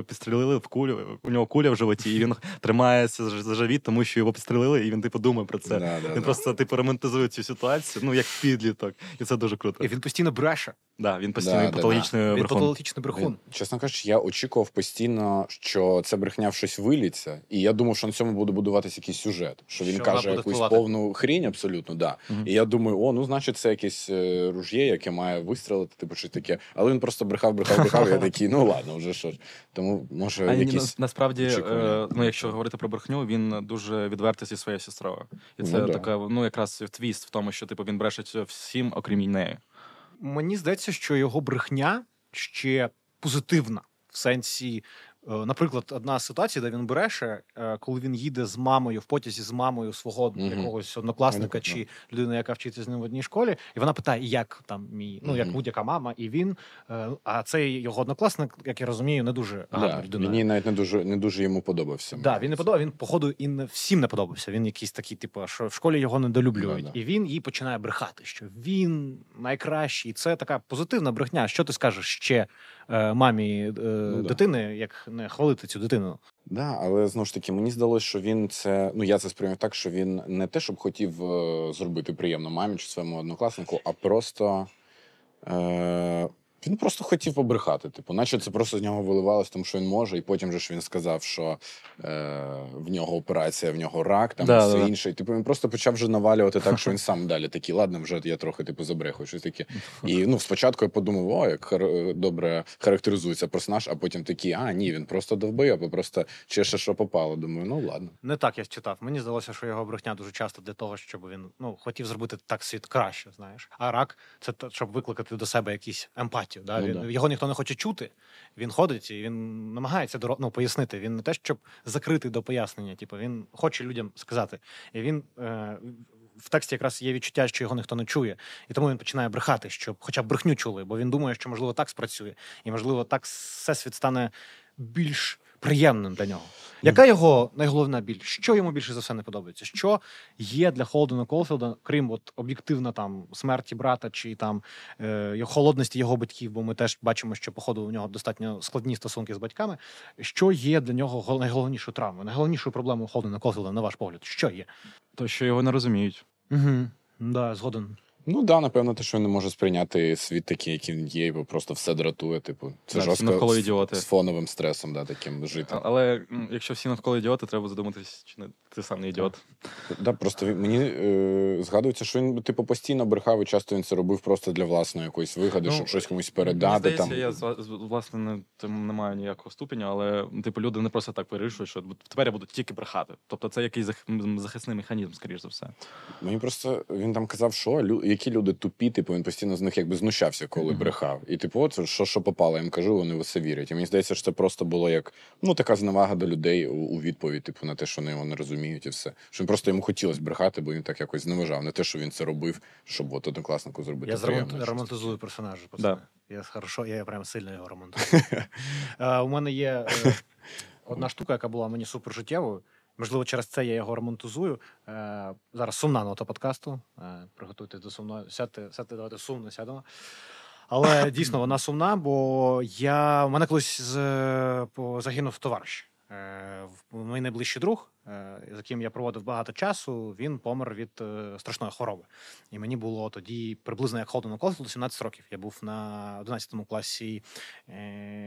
підстрелили в кулю. У нього куля в животі, і він тримається за живіт, тому що його підстрелили, і він типу думає про це. Да, він да, просто типу романтизує цю ситуацію, ну як підліток, і це дуже круто. І він постійно бреше. Да, він постійно патологічний брехун. Він патологічний брехун. Чесно кажучи, я очікував постійно, що це брехня в щось виліться, і я думав, що на цьому буде будуватися якийсь сюжет. Що він що каже якусь впливати. повну хрінь, абсолютно, да. Uh-huh. І я думаю, о, ну значить, це якесь е, руж'є, яке має вистрелити, типу щось таке. Але він просто брехав, брехав, брехав. я такий, ну ладно, вже що ж. Тому може а якісь насправді, е, ну якщо говорити про брехню, він дуже відвертий зі своєю сестрою. І це ну, така, ну якраз твіст в тому, що типу він брешить всім, окрім неї. Мені здається, що його брехня ще позитивна в сенсі наприклад, одна ситуація, де він бреше, е, коли він їде з мамою в потязі з мамою свого mm-hmm. якогось однокласника mm-hmm. чи людини, яка вчиться з ним в одній школі, і вона питає, як там мій, ну як будь-яка мама, і він. Е, а цей його однокласник, як я розумію, не дуже гарна да, людина. Мені навіть не дуже не дуже йому подобався. Да, він не подобав. Він походу і не всім не подобався. Він якийсь такий, типу, що в школі його недолюблюють, yeah, і він їй починає брехати, що він найкращий. І це така позитивна брехня. Що ти скажеш ще мамі ну, дитини, як не хвалити цю дитину. Да, але знову ж таки, мені здалося, що він це. Ну я це сприйняв так, що він не те, щоб хотів е, зробити приємно мамі чи своєму однокласнику, а просто. Е, Він просто хотів побрехати. Типу, наче це просто з нього виливалось, тому що він може, і потім же ж він сказав, що е, в нього операція, в нього рак, там Да, все да. інше. І типу він просто почав вже навалювати так, що він сам далі такий, ладно, вже я трохи типу забрехую, щось таке. І ну, спочатку я подумав, о, як хар- добре характеризується персонаж, а потім такий, а ні, він просто а просто чеше, що попало. Думаю, ну ладно. Не так я читав. Мені здалося, що його брехня дуже часто для того, щоб він ну хотів зробити так світ краще, знаєш. А рак це щоб викликати до себе якісь емпатію. Да? Ну, він, да. Його ніхто не хоче чути. Він ходить і він намагається ну, пояснити. Він не те, щоб закрити до пояснення. Типу, він хоче людям сказати. І він е, в тексті якраз є відчуття, що його ніхто не чує. І тому він починає брехати, щоб хоча б брехню чули, бо він думає, що можливо так спрацює, і можливо так всесвіт стане більш приємним для нього. Яка його найголовна біль? Що йому більше за все не подобається? Що є для Холдена Колфілда, крім от об'єктивна там смерті брата чи там е, холодності його батьків, бо ми теж бачимо, що походу у нього достатньо складні стосунки з батьками. Що є для нього гол- найголовнішою травмою, найголовнішою проблемою Холдена Колфілда, на ваш погляд? Що є? То, що його не розуміють. Угу. Да, згоден. Ну да, напевно, те, що він не може сприйняти світ такий, який він є, бо просто все дратує. Типу, це Да, жорстко навколо з- ідіоти. з фоновим стресом, да, таким жити. Але якщо всі навколо ідіоти, треба задуматись, чи не ти сам не ідіот. Да, просто мені е, згадується, що він типу постійно брехав, і часто він це робив просто для власної якоїсь вигоди, Ну, щоб щось комусь Мені передати. здається, там. я власне не, тим не маю ніякого ступеня, але типу люди не просто так вирішують, що тепер я буду тільки брехати. Тобто це якийсь захисний механізм, скоріш за все. Мені просто він там казав, що які люди тупі, типу він постійно з них якби знущався, коли Мгм. брехав. І типу, от що, що попало, я їм кажу, вони в все вірять. І мені здається, що це просто було як ну така зневага до людей у, у відповідь, типу, на те, що вони його не розуміють, і все. Що він просто йому хотілося брехати, бо він так якось зневажав. Не те, що він це робив, щоб от однокласнику зробити. Я приємно, ремонтизую персонажа. Да. Я хорошо, я прям сильно його ремонтую. Е, У мене є е, одна штука, яка була мені супер життєвою. Можливо, через це я його ремонтизую. Е, Зараз сумна нота подкасту. Е, Приготуйтесь до сумної. Сядьте, сядьте, давайте сумно сядемо. Але дійсно вона сумна, бо я в мене колись з, по, загинув товариш. Е, Мій найближчий друг, е, з яким я проводив багато часу, він помер від е, страшної хвороби. І мені було тоді приблизно як Холдену Колфілду 17 років. Я був на 11 класі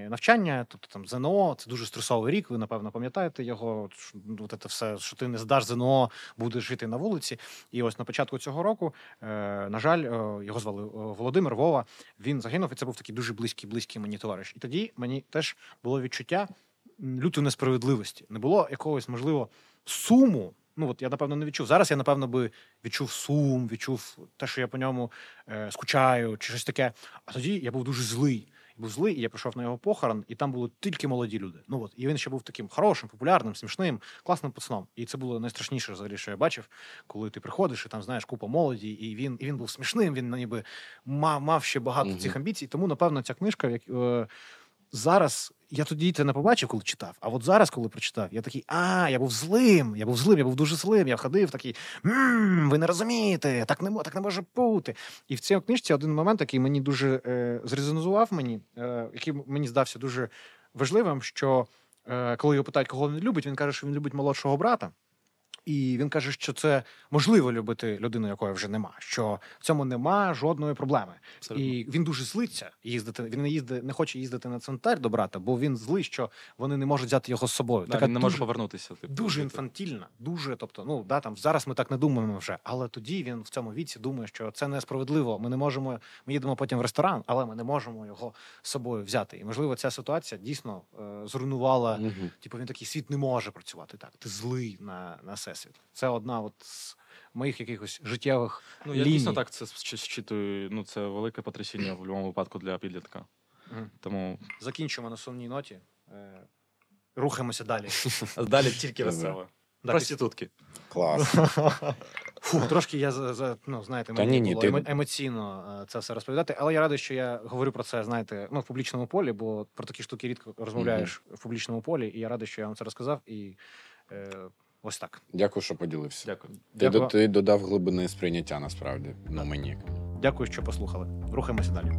навчання, тобто там ЗНО, це дуже стресовий рік. Ви напевно пам'ятаєте його. Ну, От це все, що ти не здаш ЗНО, будеш жити на вулиці. І ось на початку цього року, на жаль, його звали Володимир Вова. Він загинув, і це був такий дуже близький, близький мені товариш. І тоді мені теж було відчуття лютої несправедливості. Не було якогось, можливо, суму. Ну от я напевно не відчув. Зараз я напевно би відчув сум, відчув те, що я по ньому е, скучаю, чи щось таке. А тоді я був дуже злий. Я був злий, і я прийшов на його похорон, і там були тільки молоді люди. Ну от і він ще був таким хорошим, популярним, смішним, класним пацаном. І це було найстрашніше, взагалі, що я бачив, коли ти приходиш і там знаєш купа молоді, і він і він був смішним. Він ну, ніби мав, мав ще багато Мгм. цих амбіцій. Тому, напевно, ця книжка, як е, зараз я тоді це не побачив, коли читав. А от зараз, коли прочитав, я такий, а, я був злим, я був злим, я був дуже злим. Я ходив такий, «М, ви не розумієте, так не, так не може бути. І в цій книжці один момент, який мені дуже е, зрезонував мені, е, який мені здався дуже важливим, що е, коли його питають, кого він любить, він каже, що він любить молодшого брата. І він каже, що це можливо любити людину, якої вже нема, що в цьому нема жодної проблеми. Абсолютно. І він дуже злиться їздити. Він не їздить, не хоче їздити на цвинтар до брата, бо він злий, що вони не можуть взяти його з собою. Да, він не може повернутися. Типу, Дуже інфантільна, дуже, тобто, ну да, там зараз ми так не думаємо вже, але тоді він в цьому віці думає, що це несправедливо. Ми не можемо. Ми їдемо потім в ресторан, але ми не можемо його з собою взяти. І можливо, ця ситуація дійсно е, зруйнувала. Мгм. Типу, він такий світ не може працювати так. Ти злий на, на всесвіт. Це одна от з моїх якихось життєвих Ну, я ліній. дійсно так це щитую. Ну, це велике потрясіння в будь-якому випадку для підлітка. Тому Закінчимо на сумній ноті. Е, рухаємося далі. далі тільки весело. Да, Проститутки. Клас. Фу, трошки я за, за ну знаєте, мені ні, ні, було ти- емоційно е, це все розповідати. Але я радий, що я говорю про це, знаєте, ну в публічному полі, бо про такі штуки рідко розмовляєш в публічному полі. І я радий, що я вам це розказав. І е, ось так. Дякую, що поділився. Дякую. Ти, Дякую. до- ти додав глибини сприйняття насправді. Ну мені. Дякую, що послухали. Рухаємося далі.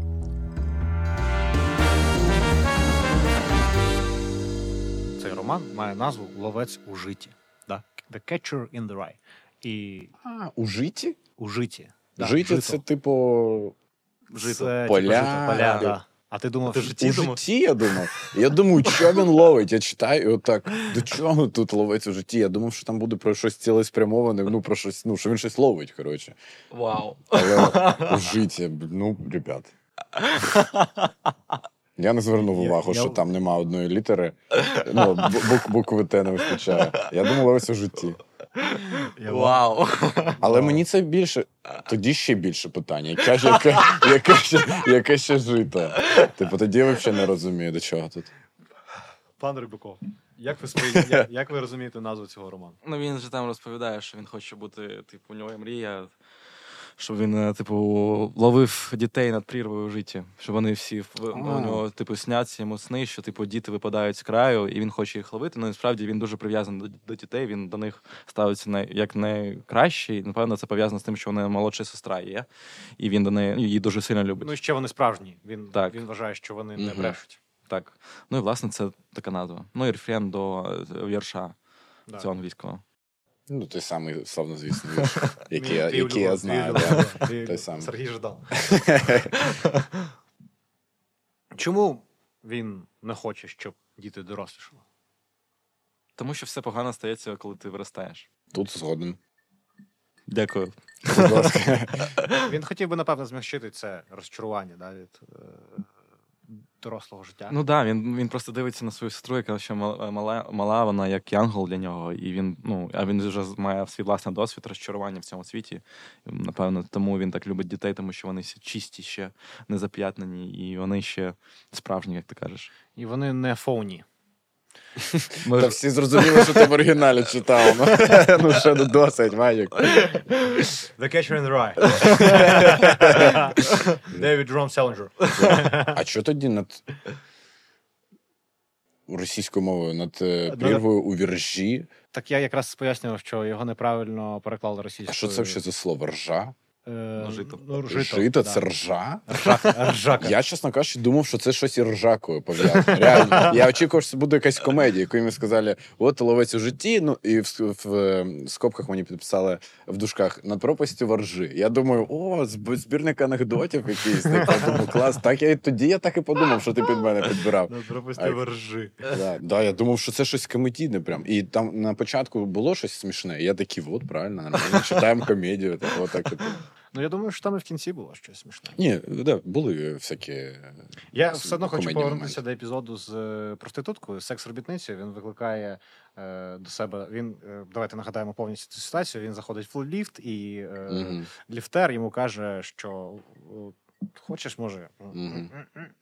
Цей роман має назву Ловець у житті. Да? The Catcher in the Rye. І А, у житті? у житті. Да, життя жито. це типу. Жито. Це, Поля. типу, жито. Поля, да. А ти думав, Ти в що- житті у думав? житті я думав. Я думаю, що він ловить. Я читаю і отак. До чого тут ловить у житті? Я думав, що там буде про щось цілеспрямоване, ну про щось, ну що він щось ловить, коротше. Вау. Але у житті, ну, ребят. Я не звернув увагу, я- що там нема одної літери. Ну, бу- букви Т не вистачає. Я думав, ловить у житті. Вау. Але мені це більше. Тоді ще більше питання. Яке, ж- яке, яке, ще, яке ще жито? Типу, тоді я взагалі не розумію, до чого тут. Пан Рибаков, як ви сприй... як, як ви розумієте назву цього роману? Ну він же там розповідає, що він хоче бути, типу, у нього є мрія, щоб він, е, типу, ловив дітей над прірвою в житті. Щоб вони всі у нього, типу, сняться йому сни, що типу діти випадають з краю, і він хоче їх ловити. Ну, насправді він дуже прив'язаний до, до дітей, він до них ставиться най, як найкраще. І, напевно, це пов'язано з тим, що вона молодша сестра є. І він до неї ну, її дуже сильно любить. Ну і ще вони справжні. Він, Так. він вважає, що вони не брешуть. Так. Ну і власне це така назва. Ну і рефрен до е, вірша Да. цього англійського. Ну, той самий славнозвісний вірш, який, я, який я знаю. Да. Той самий. Сергій Жадан. Чому він не хоче, щоб діти дорослішали? Тому що все погано стається, коли ти виростаєш. Тут згоден. Дякую. Будь ласка. Він хотів би, напевно, змягчити це розчарування да, від е, дорослого життя. Ну так, да, він, він просто дивиться на свою сестру, яка ще мала, мала, вона як янгол для нього, і він, ну, а він вже має свій власний досвід розчарування в цьому світі. Напевно, тому він так любить дітей, тому що вони всі чисті ще не зап'ятнені, і вони ще справжні, як ти кажеш. І вони не фоуні. Ми Та всі зрозуміли, що ти в оригіналі читав. Ну, ну ще не досить, Вадік. The Catcher in the Rye. Девід Джером Селенджер. А що тоді над російською мовою, над е, прірвою у віржі? Так я якраз пояснював, що його неправильно переклали російською. А що це взагалі за слово? Ржа? Е, Ну, жито. Ну, Жито, жито, це да. ржа? Ржака. Ржака. Я, чесно кажучи, думав, що це щось із ржакою пов'язано. Реально. Я очікував, що це буде якась комедія, яку ми сказали, от ловець у житті. Ну і в, в, в скобках мені підписали в дужках над пропастю воржи. Я думаю, о, збірник анекдотів якийсь. Так, я думаю, клас. Так я і тоді я так і подумав, що ти під мене підбирав. Ну, пропустив А- ржи. Да, да, я думав, що це щось комедійне прям. І там на початку було щось смішне. Я такий, от, правильно, нормально, читаємо комедію. Так, отак, типу. Ну, я думаю, що там і в кінці було щось смішне. Ні, да, були всякі. Я все одно хочу повернутися до епізоду з е, проституткою, секс-робітницею. Він викликає е, до себе. Він е, давайте нагадаємо повністю цю ситуацію. Він заходить в ліфт, і е, Мгм. ліфтер йому каже, що е, хочеш, може, Мгм.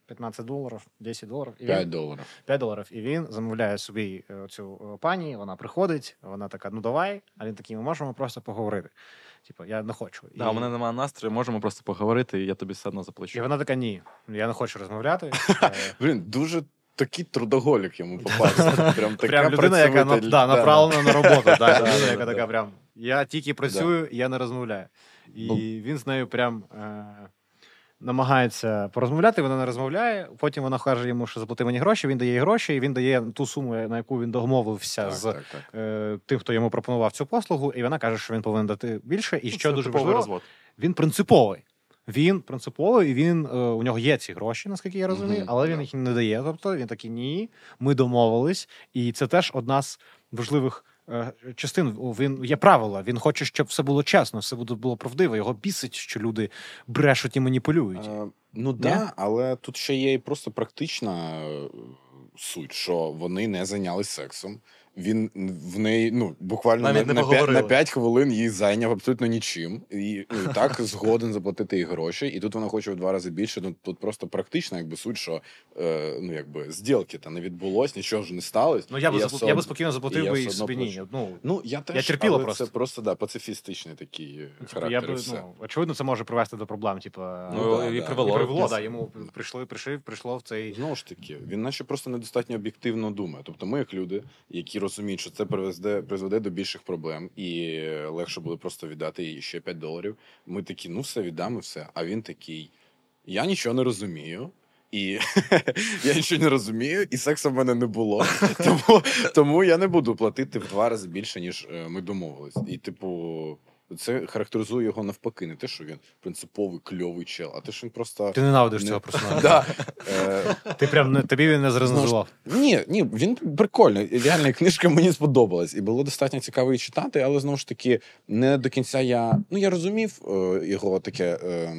15 доларів, 10 доларів. І 5 він, доларів. 5 доларів. І він замовляє собі е, цю е, пані, вона приходить, вона така, ну давай. А він такий, ми можемо просто поговорити. Типу, я не хочу. Да, у мене немає настрою, можемо просто поговорити, і я тобі все одно заплачу. І вона така, ні, я не хочу розмовляти. Е, Блін, дуже такий трудоголік йому попався. Прям така Прям людина, яка на, да, направлена на роботу. Да, Да, людина, яка така прям. Я тільки працюю, я не розмовляю. І Ну. він з нею прям е, намагається порозмовляти, вона не розмовляє. Потім вона каже йому, що заплати мені гроші, він дає їй гроші, і він дає ту суму, на яку він домовився Так, з так, так. е, тим, хто йому пропонував цю послугу, і вона каже, що він повинен дати більше. І що Це дуже важливо, розвод. він принциповий. Він принциповий, і він е, у нього є ці гроші, наскільки я розумію, Мгм, але він да. їх не дає. Тобто він такий ні, ми домовились, і це теж одна з важливих частин. Він є правила. Він хоче, щоб все було чесно, все було, було правдиво. Його бісить, що люди брешуть і маніпулюють. Е, Ну так, да, але тут ще є і просто практична е, суть, що вони не зайнялись сексом. Він в неї ну буквально Навіть на, не на, 5, на 5 хвилин її зайняв абсолютно нічим. І, ну, так згоден заплатити їй гроші. І тут вона хоче в два рази більше. Ну тут просто практична, якби суть, що е, ну якби зділки та не відбулось, нічого ж не сталося. ну я би І запл- я би спокійно заплатив би і собі ні. Ну Ну я теж Я терпіла але просто. Це просто да, пацифістичний такий е, Типу, характер. я би, все. ну, очевидно, це може привести до проблем. Типу, Ну, да, і да. привело. і привело, да, йому прийшли, прийшли, прийшло в цей. Знову ж таки, він наче просто недостатньо об'єктивно думає. Тобто, ми, як люди, які розуміють, що це приведе, призведе до більших проблем, і легше буде просто віддати їй ще 5 доларів. Ми такі, ну все, віддам і все. А він такий: я нічого не розумію. І я нічого не розумію, і сексу в мене не було. Тому, тому я не буду платити в два рази більше, ніж е, ми домовились. І, типу, Це характеризує його навпаки, не те, що він принциповий кльовий чел, а те, що він просто Ти ненавидиш Не- цього персонажа. е, Ти прям не тобі він не зрезонував. Ні, ні, він прикольний. Реальна книжка мені сподобалась, і було достатньо цікаво її читати, але знову ж таки, не до кінця я. Ну, я розумів е, його таке е,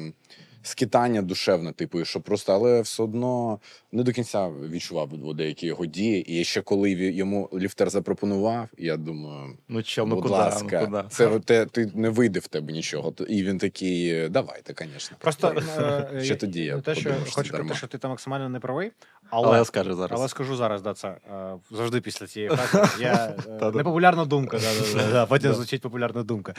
скитання душевне, типу, і що просто, але все одно не до кінця відчував деякі його дії. І ще коли йому ліфтер запропонував, я думаю. Ну чел, ну Будь куди? ласка, Ну, куди? це те, ти не вийде в тебе нічого. І він такий, давайте, звісно. Просто е, Ще тоді я те, що хочу сказати, що ти там максимально не правий, Але але, я скажу зараз. але скажу зараз, да, це е, завжди після цієї фрази. Я, е, непопулярна думка, да, да, да, да, потім звучить популярна думка.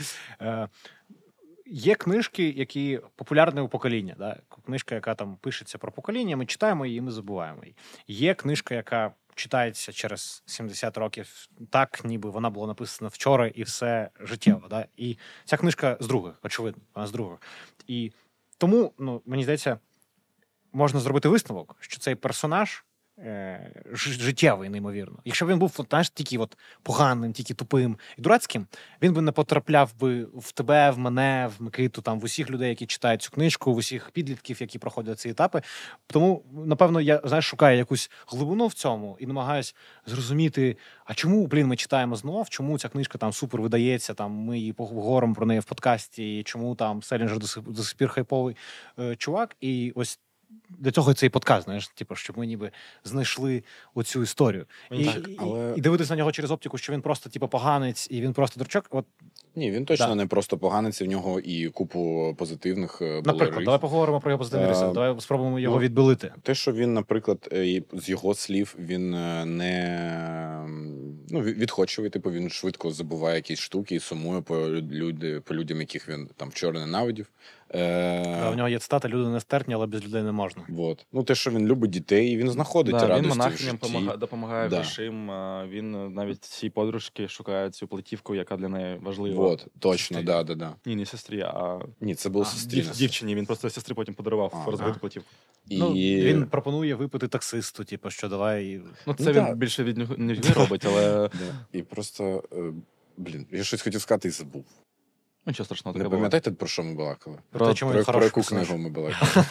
Є книжки, які популярні у покоління. Да? Книжка, яка там пишеться про покоління, ми читаємо її, ми забуваємо її. Є книжка, яка читається через 70 років, так, ніби вона була написана вчора і все життєво. Да? І ця книжка з других, очевидно, вона з других. І тому, ну, мені здається, можна зробити висновок, що цей персонаж життєвий, неймовірно. Якщо б він був знаєш, тільки от поганим, тільки тупим і дурацьким, він би не потрапляв би в тебе, в мене, в Микиту, там в усіх людей, які читають цю книжку, в усіх підлітків, які проходять ці етапи. Тому, напевно, я знаєш, шукаю якусь глибину в цьому і намагаюсь зрозуміти, а чому, блін, ми читаємо знов, чому ця книжка там супер видається, там ми її поговоримо про неї в подкасті, і чому там Селінджер до сих пір хайповий е, чувак. І ось для цього цей подкаст, знаєш, типу, щоб ми ніби знайшли оцю історію. І, Так, і, але- і дивитися на нього через оптику, що він просто, типу, поганець і він просто дурчок. От, Ні, він точно Да. не просто поганець, в нього і купу позитивних е, було наприклад, рис. давай поговоримо про його позитивний Е, рисунок, давай спробуємо його ну, відбилити. Те, що він, наприклад, е, з його слів, він е, не ну, від- відходчивий, типу він швидко забуває якісь штуки і сумує по, люди, по людям, яких він там вчора ненавидів. Да, Е, в нього є цитата, люди не стерпні, але без людей не можна. вот. Ну, те, що він любить дітей, і він знаходить Да, він радості в монахиням житті. допомагає Да. грошим. Він навіть цій подружки шукає цю платівку, яка для неї важлива. Вот, точно, да, да, да. Ні, не сестрі, а Ні, це було сестрі. дів, дівчині. Він просто сестрі потім подарував А, розбиту а. платівку. І... Ну, він пропонує випити таксисту, типу, що давай. Ну, це Ну, він да. більше від нього не робить, але І просто, е, блін, я щось хотів сказати і забув. Нічого страшного. Не пам'ятаєте, про що ми балакали? Про Про, він про яку книгу ми балакали?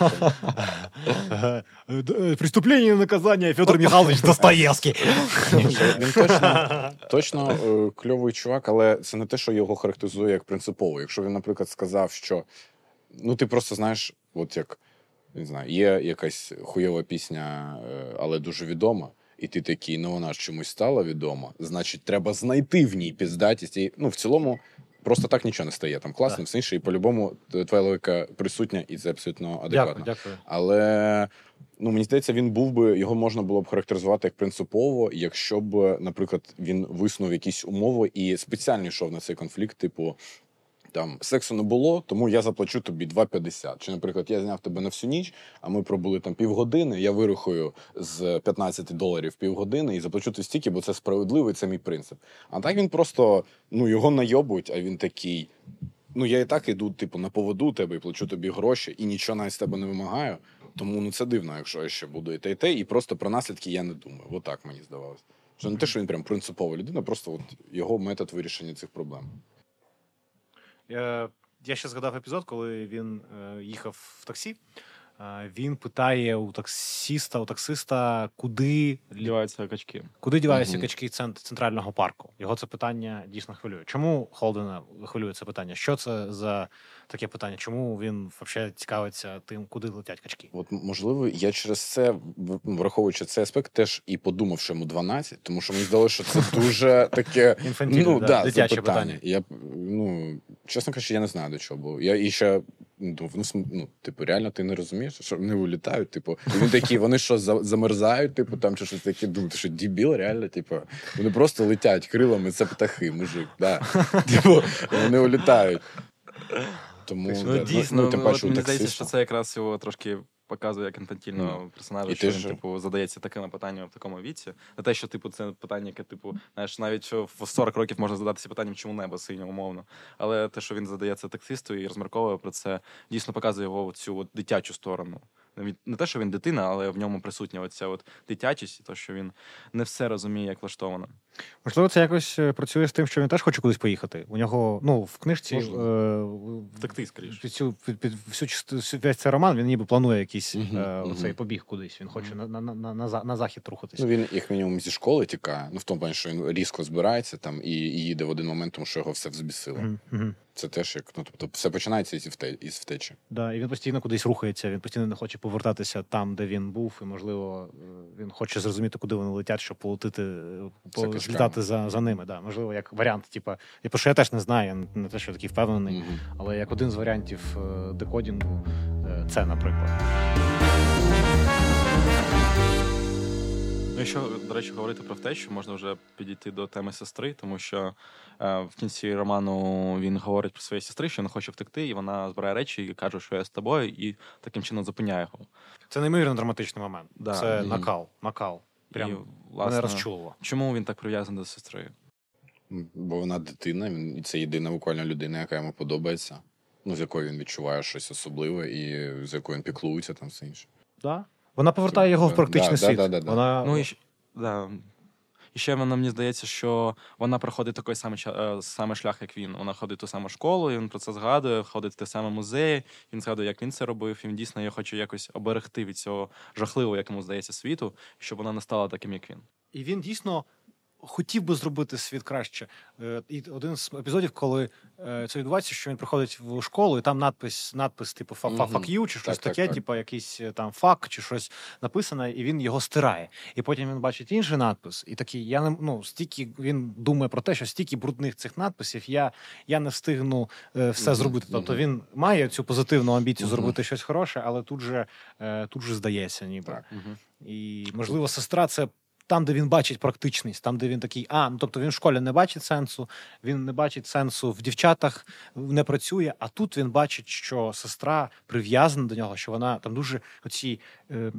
Преступлення і наказання Федор Михайлович Достоєвський. Він точно, точно е, кльовий чувак, але це не те, що його характеризує як принципово. Якщо він, наприклад, сказав, що ну ти просто знаєш, от як не знаю, є якась хуйова пісня, е, але дуже відома. І ти такий, ну вона ж чомусь стала відома. Значить, треба знайти в ній піздатість. І ну в цілому просто так нічого не стає. Там класно, все інше, і по-любому т- твоя логіка присутня, і це абсолютно адекватно. Дякую, дякую. Але ну мені здається, він був би його можна було б характеризувати як принципово, якщо б, наприклад, він висунув якісь умови і спеціально йшов на цей конфлікт, типу. Там сексу не було, тому я заплачу тобі 2,50. Чи, наприклад, я зняв тебе на всю ніч, а ми пробули там півгодини. Я вирахую з 15 доларів півгодини і заплачу тобі стільки, бо це справедливо, і це мій принцип. А так він просто ну його найобують, а він такий. Ну я і так іду, типу, на поводу тебе і плачу тобі гроші, і нічого навіть з тебе не вимагаю. Тому ну це дивно, якщо я ще буду і те, і те, і просто про наслідки я не думаю. Отак мені здавалося. Що не те, що він прям принципова людина, просто от його метод вирішення цих проблем. Е, Я ще згадав епізод, коли він е, їхав в таксі. Він питає у таксіста, у таксиста, куди Діваються качки. Куди діваються Мгм. качки цент- центрального парку? Його це питання дійсно хвилює. Чому Холдена хвилює це питання? Що це за таке питання? Чому він взагалі цікавиться тим, куди летять качки? От можливо, я через це, враховуючи цей аспект, теж і подумав, що йому 12, тому що мені здалося, що це дуже таке Інфантільне, ну, да, да, дитяче запитання. питання. Я ну, чесно кажучи, я не знаю до чого було. Я і ще ну, ну, типу, реально ти не розумієш, що вони вилітають, типу, вони такі, вони що, замерзають, типу, там чи щось таке, думаю, ти що дібіл, реально, типу, вони просто летять крилами, це птахи, мужик, да. Типу, вони улітають. Тому, Ну, да, дійсно, ну, тим от паче мені здається, що це якраз його трошки показує як інфантільного Ну. персонажа, І що він, ж- типу, задається такими питаннями в такому віці. Не те, що, типу, це питання, яке, типу, знаєш, навіть що в 40 років можна задатися питанням, чому небо синє, умовно. Але те, що він задається таксисту і розмірковує про це, дійсно показує його цю от дитячу сторону. Не те, що він дитина, але в ньому присутня оця от дитячість, і те, що він не все розуміє, як влаштовано. Можливо, це якось е, працює з тим, що він теж хоче кудись поїхати. У нього, ну, в книжці е, Втекти, скоріше. під цю під, під всю весь цей роман він ніби планує якийсь Мгм, е, мгм. оцей побіг кудись. Він хоче на, на, на, на, на захід рухатись. Ну, він як мінімум зі школи тікає. Ну, в тому плані, що він різко збирається там і, і їде в один момент, тому що його все взбісило. Це теж як, ну тобто, все починається із вте- із втечі. Да, і він постійно кудись рухається, він постійно не хоче повертатися там, де він був, і, можливо, е, він хоче зрозуміти, куди вони летять, щоб полетити, по- злітати за, за ними. Да. Можливо, як варіант, типа, я про що я теж не знаю, я не те, що такий впевнений, Мгм. але як один з варіантів е, декодінгу, е, це, наприклад. Ну, якщо, до речі, говорити про втечу, можна вже підійти до теми сестри, тому що е, в кінці роману він говорить про своєї сестри, що не хоче втекти, і вона збирає речі і каже, що я з тобою, і таким чином зупиняє його. Це неймовірно драматичний момент. Да. Це Мгм. накал, накал. Прям і, власне, розчулило. чому він так прив'язаний до сестри? Бо вона дитина, він і це єдина буквально людина, яка йому подобається. Ну, з якою він відчуває щось особливе, і з якою він піклується, там все інше. Да? Вона повертає його в практичний да, світ. да, да, да. Вона... Ну і да. І ще вона мені здається, що вона проходить такий самий е, самий шлях, як він. Вона ходить ту саму школу, і він про це згадує, ходить в те саме музеї. Він згадує, як він це робив. Він дійсно я хочу якось оберегти від цього жахливого, як йому здається, світу, щоб вона не стала таким, як він. І він дійсно хотів би зробити світ краще. Е, І один з епізодів, коли е, це відбувається, що він приходить в школу, і там надпис, надпис типу «Фа- фа- «fuck you» чи щось Так, так, таке, так. типу якийсь е, там фак чи щось написане, і він його стирає. І потім він бачить інший надпис, і такий, я не ну стільки він думає про те, що стільки брудних цих надписів, я, я не встигну все зробити. Тобто він має цю позитивну амбіцію зробити щось хороше, але тут же, тут же здається, ніби. Так. І, можливо, сестра це там, де він бачить практичність, там, де він такий, а, ну тобто він в школі не бачить сенсу, він не бачить сенсу в дівчатах, не працює. А тут він бачить, що сестра прив'язана до нього, що вона там дуже оці е,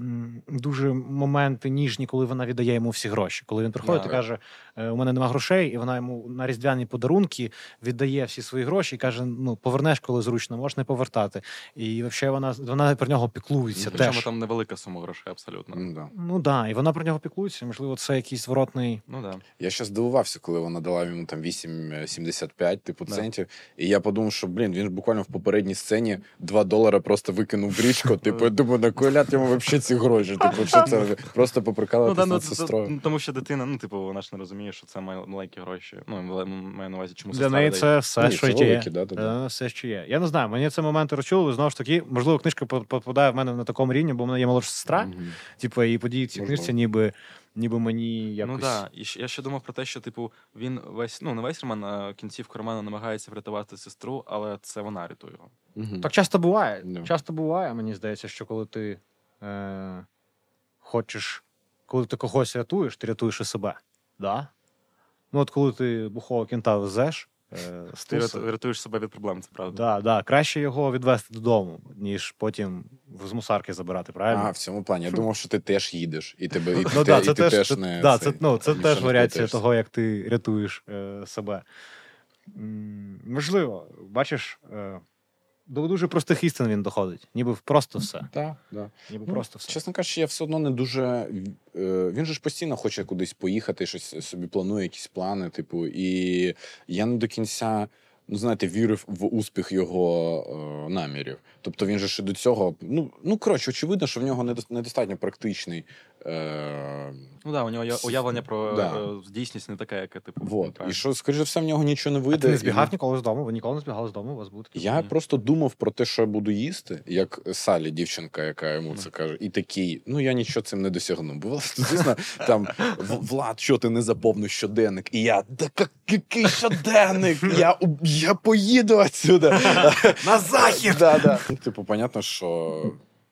дуже моменти ніжні, коли вона віддає йому всі гроші. Коли він приходить Да. і каже: «Е, У мене нема грошей, і вона йому на різдвяні подарунки віддає всі свої гроші і каже: Ну, повернеш, коли зручно, можеш не повертати. І взагалі вона вона про нього піклується. Причому теж. там невелика сума грошей, абсолютно. Ну, да. Ну да, і вона про нього піклується. Можливо, це якийсь зворотний. Ну да. Я ще здивувався, коли вона дала йому там 8,75 типу Да. центів. І я подумав, що блін, він ж буквально в попередній сцені 2 долари просто викинув в річку. Типу, я думаю, на кой йому взагалі ці гроші? Типу, що це просто Ну, да, ну, над це- сестрою. ну, тому що дитина, ну, типу, вона ж не розуміє, що це маленькі гроші. Ну, маю на увазі, чому Для неї це все, Ні, що є. великі, да, да, да. Е, Все, що є. Я не знаю, мені це моменти розчули. Знову ж таки, можливо, книжка попадає в мене на такому рівні, бо в мене є молодша сестра. Мгм. Типу, і події в цій книжці, ніби, ніби мені якось. Ну так, і ще- я ще думав про те, що типу він весь, ну не весь роман, а кінцівку роману намагається врятувати сестру, але це вона рятує його. Мгм. Так часто буває. Да. Часто буває, мені здається, що коли ти е, хочеш, коли ти когось рятуєш, ти рятуєш і себе. Да? Ну, от коли ти бухого кінта везеш, е, Ти рятуєш себе від проблем, це правда. Да, да. Краще його відвести додому, ніж потім з мусарки забирати, правильно? А, в цьому плані. Я думав, що ти теж їдеш, і тебе і, ну, ти, да, і це ти теж, теж це, не да, це, ну, це теж варіація того, як ти рятуєш е, себе. Можливо, бачиш, е, до дуже простих істин він доходить. Ніби просто все. Так, да. Ніби Ну, просто все. Чесно кажучи, я все одно не дуже. е, Він же ж постійно хоче кудись поїхати, щось собі планує, якісь плани, типу, і я не до кінця. Ну, знаєте, вірив в успіх його е, намірів. Тобто він же ще до цього. Ну, ну коротше, очевидно, що в нього недос- недостатньо практичний. Е, Ну да, у нього уявлення про Да. е, дійсність не таке, яке типу. вот. І що, скоріш за все, в нього нічого не А вийде. ти не збігав він- ніколи з дому? Ви ніколи не збігали з дому, у вас таке? Я Ні. просто думав про те, що я буду їсти, як Салі, дівчинка, яка йому це каже, і такий, ну я нічого цим не досягну. Бо звісно, там Влад, що ти не заповнив щоденник? І я, да як- який щоденник? Я, я поїду отсюда. На захід! Да, да. Типу, понятно, що.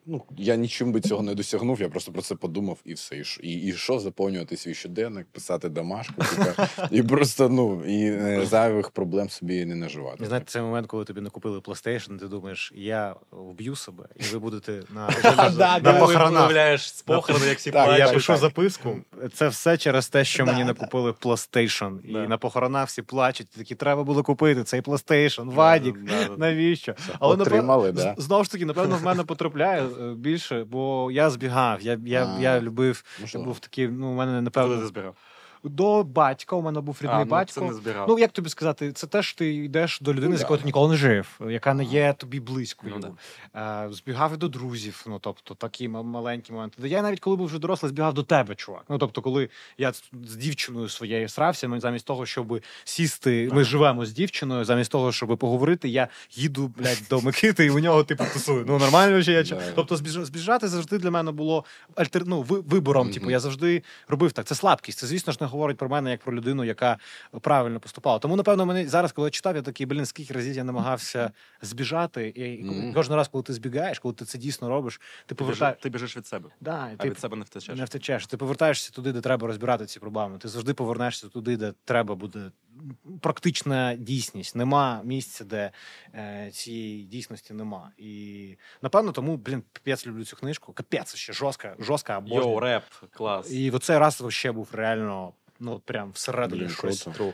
Ну, я нічим би цього не досягнув, я просто про це подумав і все. І, і, і що заповнювати свій щоденник, писати домашку, типу, і просто ну і е, зайвих проблем собі не наживати. Знаєте, цей момент, коли тобі не купили PlayStation, ти думаєш, я вб'ю себе, і ви будете на, похоронах. З похорону, як всі я пишу записку. Це все через те, що мені не купили PlayStation. І на похоронах всі плачуть. Такі треба було купити цей PlayStation, Вадік. Навіщо? Да. знову ж таки, напевно, в мене потрапляє більше, бо я збігав. Я, я, я любив. Я був такий, ну, у мене Коли ти напевно. Збирав? до батька. У мене був рідний А, ну, батько. це не збігав. Ну, як тобі сказати, це теж ти йдеш до людини, Ну, з да. якою ти ніколи не жив, яка не є тобі близькою. Ну, Е, збігав і до друзів, ну тобто такі маленькі моменти. Я навіть коли був вже дорослий, збігав до тебе, чувак. Ну тобто, коли я з дівчиною своєю срався, ну замість того, щоб сісти, ми живемо з дівчиною, замість того, щоб поговорити, я їду блядь, до Микити і у нього типу тусую. Ну нормально чи я Да. тобто збіжати завжди для мене було альтер... ну, ви- вибором. Мгм. Типу, я завжди робив так. Це слабкість. Це звісно ж не говорить про мене як про людину, яка правильно поступала. Тому, напевно, мене зараз, коли я читав, я такий, блін, скільки разів я намагався збіжати. І, і Мгм. кожен раз, коли ти збігаєш, коли ти це дійсно робиш, ти повертаєш. ти біжиш від себе, Да, і а ти від себе не втечеш. не втечеш. Ти повертаєшся туди, де треба розбирати ці проблеми. Ти завжди повернешся туди, де треба буде практична дійсність. Нема місця, де е, цієї дійсності нема. І напевно, тому, блін, капець люблю цю книжку. Капець ще жорстка, жорстка обожнюю. реп, клас. І в цей раз ще був реально, ну прям всередині щось. True.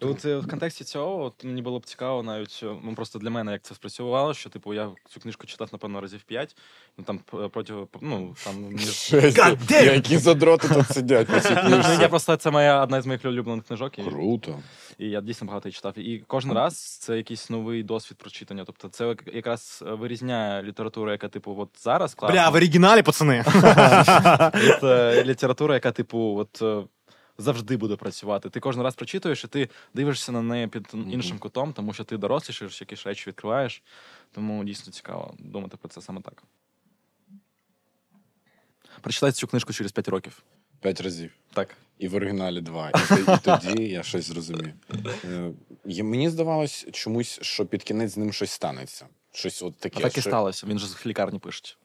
І От е, в контексті цього от, мені було б цікаво навіть е, ну, просто для мене, як це спрацювало, що типу я цю книжку читав, напевно, разів п'ять. Ну там п- проти ну там між! Які задроти тут сидять на цій Ну, книжці. я просто це моя одна з моїх улюблених книжок, і, Круто. і я дійсно багато її читав. І кожен раз це якийсь новий досвід прочитання. Тобто, це якраз е, вирізняє літературу, яка типу, от зараз класна, Бля, в оригіналі, пацани. від е, літератури, яка, типу, от. Завжди буде працювати. Ти кожен раз прочитуєш, і ти дивишся на неї під іншим кутом, тому що ти дорослішаєш, якісь речі відкриваєш. Тому дійсно цікаво думати про це саме так. Прочитайте цю книжку через 5 років. П'ять разів. Так. І в оригіналі два. І, і тоді я щось зрозумів. Е, мені здавалось чомусь, що під кінець з ним щось станеться. Щось от таке. А так і що... сталося. Він же з лікарні пише.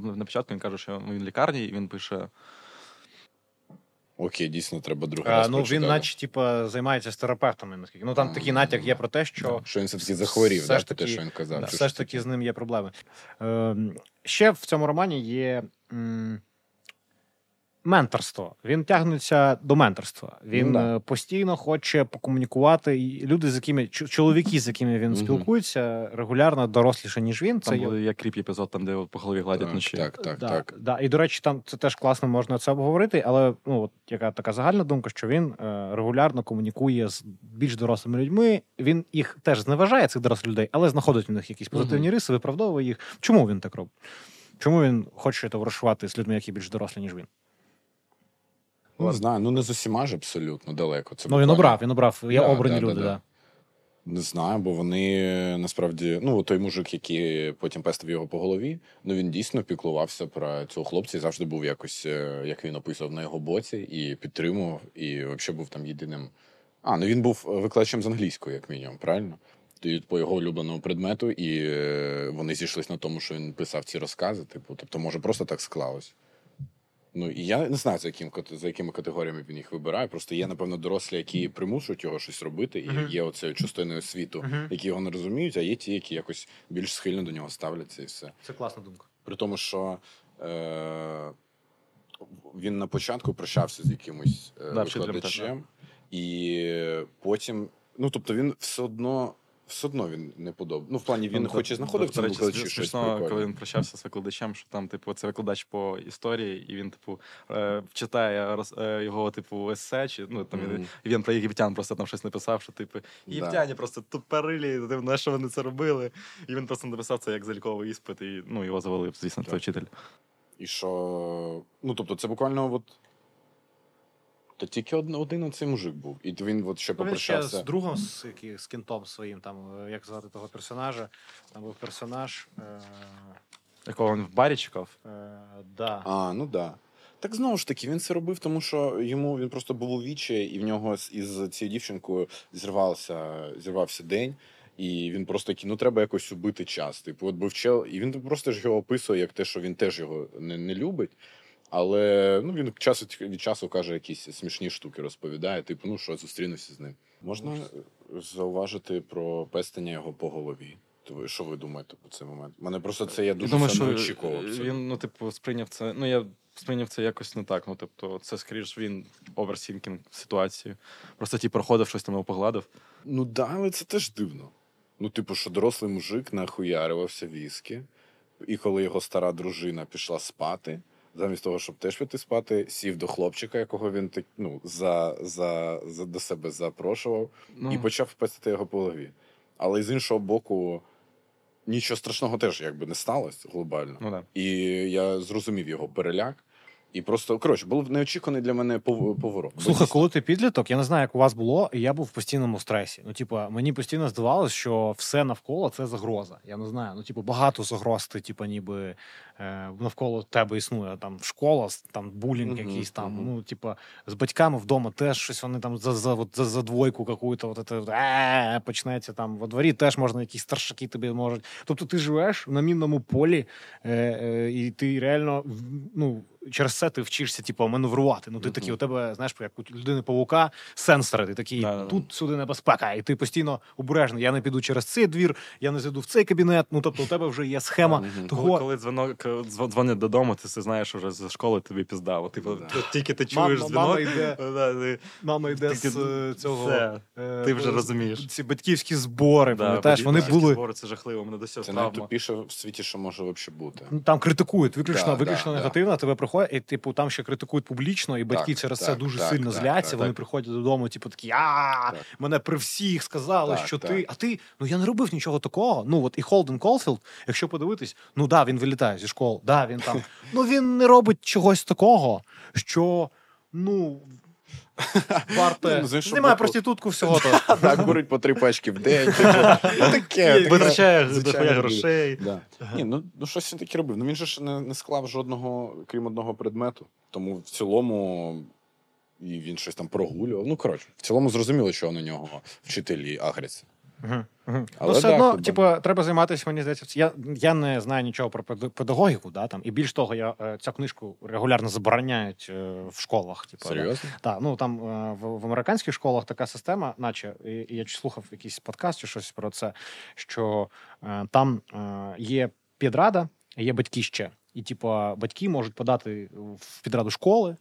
На початку він каже, що він в лікарні, і він пише. Окей, дійсно, треба другий А, раз ну він, наче, типа, займається з терапевтами, наскільки. Ну там такий натяк є про те, що. Що він все-таки захворів, все да, ж те, таки- що він казав. Да, все ж таки з ним є проблеми. Е, ще в цьому романі є м, менторство. Він тягнеться до менторства. Він е, постійно хоче покомунікувати. І люди, з якими чо- чоловіки, з якими він Мгм. спілкується, регулярно доросліше, ніж він. Це Там є- був як кріп епізод, там, де по голові гладять Так, вночі. так, так, да, так. Да. І, до речі, там це теж класно можна це обговорити, але ну, от, яка така загальна думка, що він е, регулярно комунікує з більш дорослими людьми. Він їх теж зневажає, цих дорослих людей, але знаходить в них якісь позитивні риси, виправдовує їх. Чому він так робить? Чому він хоче товаришувати з людьми, які більш дорослі, ніж він? Ну, Не знаю, ну не з усіма ж абсолютно далеко. Це ну він обрав, він обрав. Є Да, обрані да, люди, да. да. Не знаю, бо вони насправді, ну той мужик, який потім пестив його по голові, ну він дійсно піклувався про цього хлопця і завжди був якось, е, як він описував, на його боці і підтримував, і взагалі був там єдиним. А, ну він був викладачем з англійської, як мінімум, правильно? По його улюбленому предмету, і е, вони зійшлись на тому, що він писав ці розкази. Типу, тобто, може, просто так склалось. Ну і я не знаю, за яким за якими категоріями він їх вибирає. Просто є, напевно, дорослі, які примушують його щось робити, і Мгм. є оцею частиною світу, Мгм. які його не розуміють, а є ті, які якось більш схильно до нього ставляться, і все. Це класна думка. При тому, що е- він на початку прощався з якимось е- викладачем, і потім, ну тобто, він все одно. Все одно він не подобав. Ну, в плані він Ну, хоч і знаходив цьому викладачі щось коли він прощався з викладачем, що там, типу, це викладач по історії, і він, типу, е, читає роз- е, його, типу, есе, чи ну там і він про єгиптян просто там щось написав, що типу Да. просто тупорилі, на що вони це робили. І він просто написав це як заліковий іспит, і ну його завалив, звісно, Так. той вчитель. І що. Ну, тобто, це буквально от. Та тільки один, один оцей мужик був. І він от ще Ну, він ще з другом, з, з кінтом своїм, там, е, як звати того персонажа. Там був персонаж. Е, Якого він в барі чекав. е, да. А, ну да. Так знову ж таки, він це робив, тому що йому він просто був у вічі, і в нього із цією дівчинкою зірвався, зірвався день. І він просто такий, ну треба якось убити час. Типу, от був чел, і він просто ж його описує як те, що він теж його не, не любить. Але ну, він час від, часу каже якісь смішні штуки, розповідає, типу, ну що, зустрінуся з ним. Можна зауважити про пестення його по голові. То ви- Що ви думаєте про цей момент? Мене просто це я дуже думаю, це що він, ну, типу, сприйняв це. Ну, я сприйняв це якось не так. Ну, тобто, це скоріш він overthinking ситуації. Просто ті проходив, щось там його погладив. Ну да, але це теж дивно. Ну, типу, що дорослий мужик нахуярювався віскі, і коли його стара дружина пішла спати, замість того, щоб теж піти спати, сів до хлопчика, якого він так, ну, за, за, за, до себе запрошував, Ну, і почав пестити його по голові. Але з іншого боку, нічого страшного теж якби не сталося глобально. ну да. І я зрозумів його переляк. І просто коротше, був неочікуваний для мене поворот. Слухай, коли ти підліток, я не знаю, як у вас було, і я був в постійному стресі. Ну, типу, мені постійно здавалося, що все навколо це загроза. Я не знаю. Ну, типу, багато загроз ти, типу, ніби е, навколо тебе існує. Там школа, там булінг Мгм, якийсь там. мгм. Ну, типу, з батьками вдома теж щось вони там за, за, от, за, за двойку какую-то, от, це, почнеться там во дворі, теж можна якісь старшаки тобі можуть. Тобто ти живеш на мінному полі, е, е, і ти реально ну. Через це ти вчишся, типу, маневрувати. Ну, ти такий, у тебе, знаєш, як у людини павука, сенсори. Ти такий, тут сюди небезпека, і ти постійно обережний. Я не піду через цей двір, я не зайду в цей кабінет. Ну тобто, у тебе вже є схема того. Коли, коли дзвонок дзвон- дзвонять додому, ти все знаєш уже з школи тобі пізда. От, Типу, тільки ти Мама- чуєш дзвінок, мама йде. Мама йде з е, цього. все, е, ти вже е, розумієш. Ці батьківські збори, Да, пам'ятаєш, вони були. збори, це жахливо, мене до Це найтупіше в світі, що може взагалі бути. Ну, Там критикують, виключно, Да, виключно да, негативно, тебе приходять, і типу там ще критикують публічно, і батьки Так, через так, це дуже так, сильно так, зляться. так, вони так. приходять додому, типу такі, а мене при всіх сказали, Так, що так. ти. А ти, ну я не робив нічого такого. Ну от і Холден Колфілд, якщо подивитись, ну да, він вилітає зі школ, да, він там. Ну він не робить чогось такого, що ну. Варте. Ну, Немає проститутку всього. Так, курить по три пачки в день. типу, Таке. Витрачає грошей. Ні, ну, ну щось він таке робив. Ну він же ж не, не склав жодного, крім одного предмету. Тому в цілому і він щось там прогулював. Ну, коротше, в цілому зрозуміло, що на нього вчителі агряться. Мгм. Але ну, все да, одно, хіба. типу, треба займатися, мені здається. Я, я не знаю нічого про педагогіку, да, там, і більш того, я е, цю книжку регулярно забороняють е, в школах. Типу, да. Серйозно? Ну там е, в, в американських школах така система, наче і, і я слухав якийсь подкаст чи щось про це, що там є підрада, є батьки ще. І, типу, батьки можуть подати в підраду школи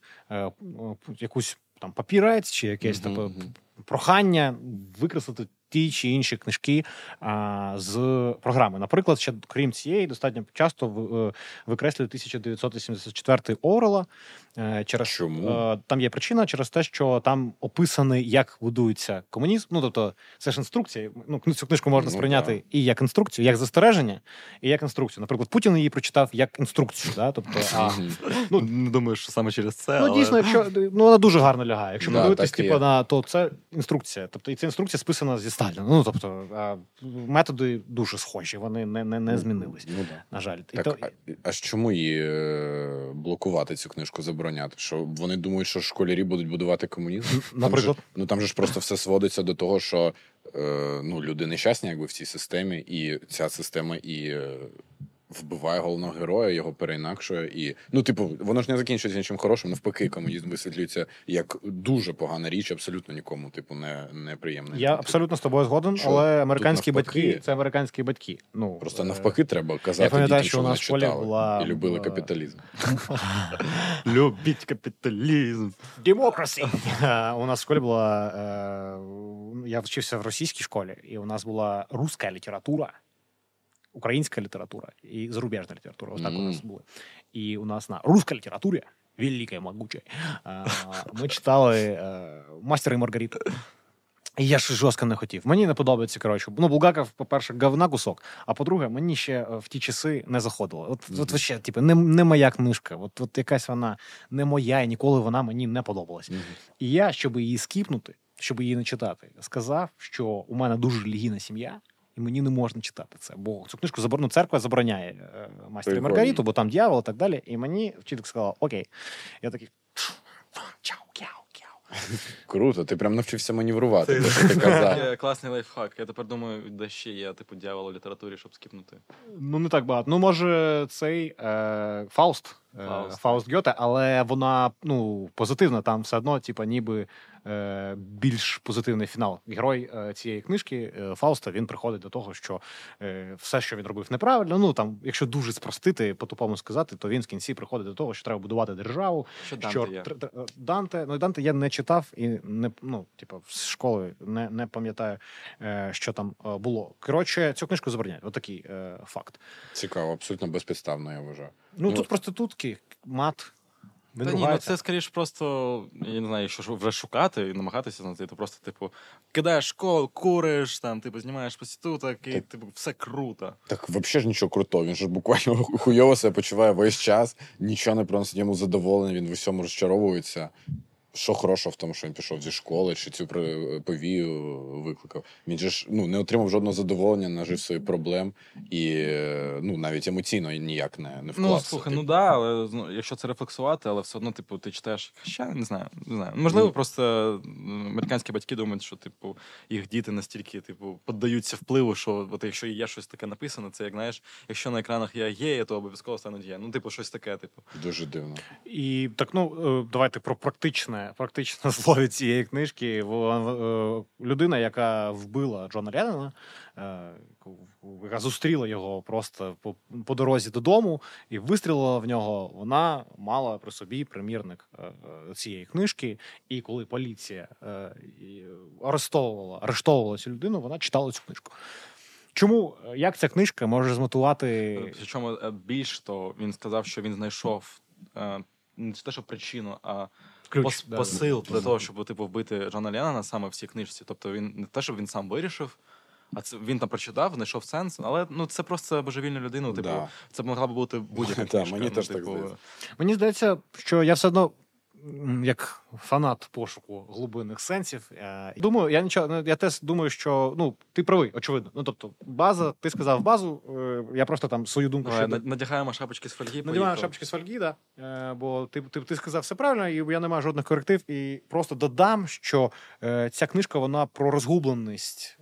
якусь там папірець чи якесь Мгм, типу, прохання викреслити ті чи інші книжки а, з програми. Наприклад, ще крім цієї, достатньо часто е, викреслюють 1984 Орела. Е, Через Чому? е, там є причина через те, що там описаний, як будується комунізм. Ну тобто, це ж інструкція. Ну цю книжку можна Ну, сприйняти да. і як інструкцію, як застереження, і як інструкцію. Наприклад, Путін її прочитав як інструкцію. Да? Тобто, а, ну, Не думаю, що саме через це. Ну, але... дійсно, якщо ну вона дуже гарно лягає. Якщо Да, подивитись, типу, на то це інструкція. Тобто, і ця інструкція списана зі Сталіна. Ну тобто методи дуже схожі, вони не, не, не змінились. Ну, да. На жаль, і то, а, а чому її е, блокувати цю книжку, забороняти? Що вони думають, що школярі будуть будувати комунізм? Там же, ну там же ж просто все сводиться до того, що е, ну, люди нещасні якби в цій системі, і ця система і е, вбиває головного героя, його переінакшує. І, ну, типу, воно ж не закінчується нічим хорошим. Навпаки, комунізм висвітлюється як дуже погана річ, абсолютно нікому, типу, не, неприємна. я абсолютно з тобою згоден, Що? але американські батьки це американські батьки. Ну Просто е, навпаки, треба казати пам'ятаю, дітям, що у нас в школі була, і любили капіталізм. Любіть капіталізм. Демокрасі. У нас в школі була. е, Я вчився в російській школі, і у нас була руська література, українська література і зарубіжна література. Ось так у нас були. І у нас на русській літературі, могуча, е, ми читали е, Мастера і Маргариту. І я ж жорстко не хотів. Мені не подобається, коротше. Ну, Булгаков, по-перше, говна кусок, а по-друге, мені ще е, в ті часи не заходило. От, Мгм. от вообще, типу, не, не моя книжка. От, от якась вона не моя, і ніколи вона мені не подобалась. Мгм. І я, щоб її скіпнути, щоб її не читати, сказав, що у мене дуже релігійна сім'я, і мені не можна читати це. Бо цю книжку забор... ну, церква забороняє е, Мастер і Маргариту, бо там дьявол і так далі. І мені вчителька сказала: Окей. Я такий. Чао, кяу, кяу. Круто, ти прям навчився маневрувати, Це- те, що ти казав. Класний лайфхак. Я тепер думаю, де ще є типу дьявол у літературі, щоб skip нути. Ну, не так багато. Ну, може, цей е, Фауст. Е, Фауст. Фауст Гьоте, але вона ну, позитивна. Там все одно, типа, ніби е, більш позитивний фінал. Герой е, цієї книжки е, Фауста він приходить до того, що е, все, що він робив неправильно. Ну там, якщо дуже спростити, по-тупому сказати, то він в кінці приходить до того, що треба будувати державу. Що Данте що є? тр- тр- Данте, ну Данте я не читав і не ну, типу, з школи не, не пам'ятаю, е, що там е, було. Коротше, цю книжку забороняють. Отакий е, факт. Цікаво, абсолютно безпідставно, я вважаю. Ну, Ну, тут проститутки, мат. Та ні, ну це скоріш просто, я не знаю, якщо ж вже шукати і намагатися знайти, то просто, типу, кидаєш школу, куриш, там, типу, знімаєш проституток, і, Так. типу, все круто. Так взагалі ж нічого крутого. Він ж буквально хуйово себе почуває весь час, нічого не приносить йому задоволення, він в усьому розчаровується. Що хорошого в тому, що він пішов зі школи, чи цю при- повію викликав. Він же ж ну, не отримав жодного задоволення, нажив своїх проблем і е, ну, навіть емоційно ніяк не, не вклався. Ну, слухай, ну типу. да, але ну, якщо це рефлексувати, але все одно, типу, ти читаєш, ще не знаю, не знаю. Можливо, Ну. просто американські батьки думають, що типу їх діти настільки, типу, піддаються впливу, що от якщо є щось таке написано, це як знаєш, якщо на екранах я є то обов'язково стануть геї. Ну, типу, щось таке, типу. Дуже дивно. І так, ну е, давайте про практичне, практичне слово цієї книжки. Е, Людина, яка вбила Джона Леннона, е, яка зустріла його просто по, дорозі додому і вистрілила в нього. Вона мала при собі примірник е, цієї книжки. І коли поліція і арештовувала, цю людину, вона читала цю книжку. Чому як ця книжка може змотивувати Причому більш то він сказав, що він знайшов не те, що причину, а ключ? пос, Да, посил да, для да. того, щоб типу вбити Джона Леннона саме в цій книжці. Тобто він не те, щоб він сам вирішив. А це він там прочитав, знайшов сенс, але ну це просто божевільна людина. Типу, Да. це могла б бути будь-яка Да, книжка. мені ну, теж так типу, здається. Мені здається, що я все одно. Як фанат пошуку глибинних сенсів, е, думаю, я нічого ну, я теж думаю, що ну ти правий, очевидно. Ну тобто, база, ти сказав базу. е, Я просто там свою думку ще надягаємо шапочки з фольги. надіваю поїхали. шапочки з фольги, да, е, бо ти, ти, ти сказав все правильно, і я не маю жодних коректив. І просто додам, що ця книжка вона про розгубленість,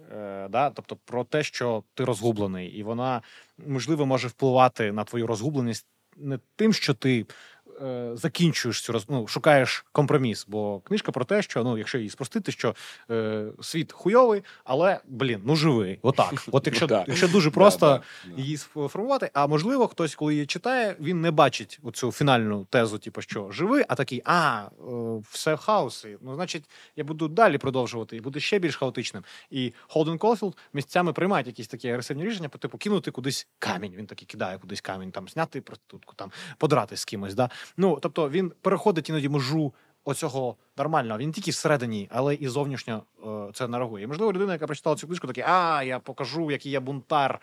да, тобто про те, що ти розгублений, і вона можливо може впливати на твою розгубленість не тим, що ти. Е, Закінчуєш цю ну, шукаєш компроміс, бо книжка про те, що ну, якщо її спростити, що е, світ хуйовий, але блін, ну живий. Отак. От якщо, якщо дуже просто її сформувати. А можливо, хтось, коли її читає, він не бачить оцю фінальну тезу, типу, що живий, а такий, а е, все в хаосі. Ну, значить, я буду далі продовжувати і буде ще більш хаотичним. І Холден Колфілд місцями приймають якісь такі агресивні рішення, по типу кинути кудись камінь. Він такий кидає кудись камінь, там зняти проститутку, там подрати з кимось. Да? Ну тобто він переходить іноді межу. Оцього нормального, він тільки всередині, але і зовнішньо е, це реагує. І, можливо, людина, яка прочитала цю книжку, такий, а я покажу, який я бунтар,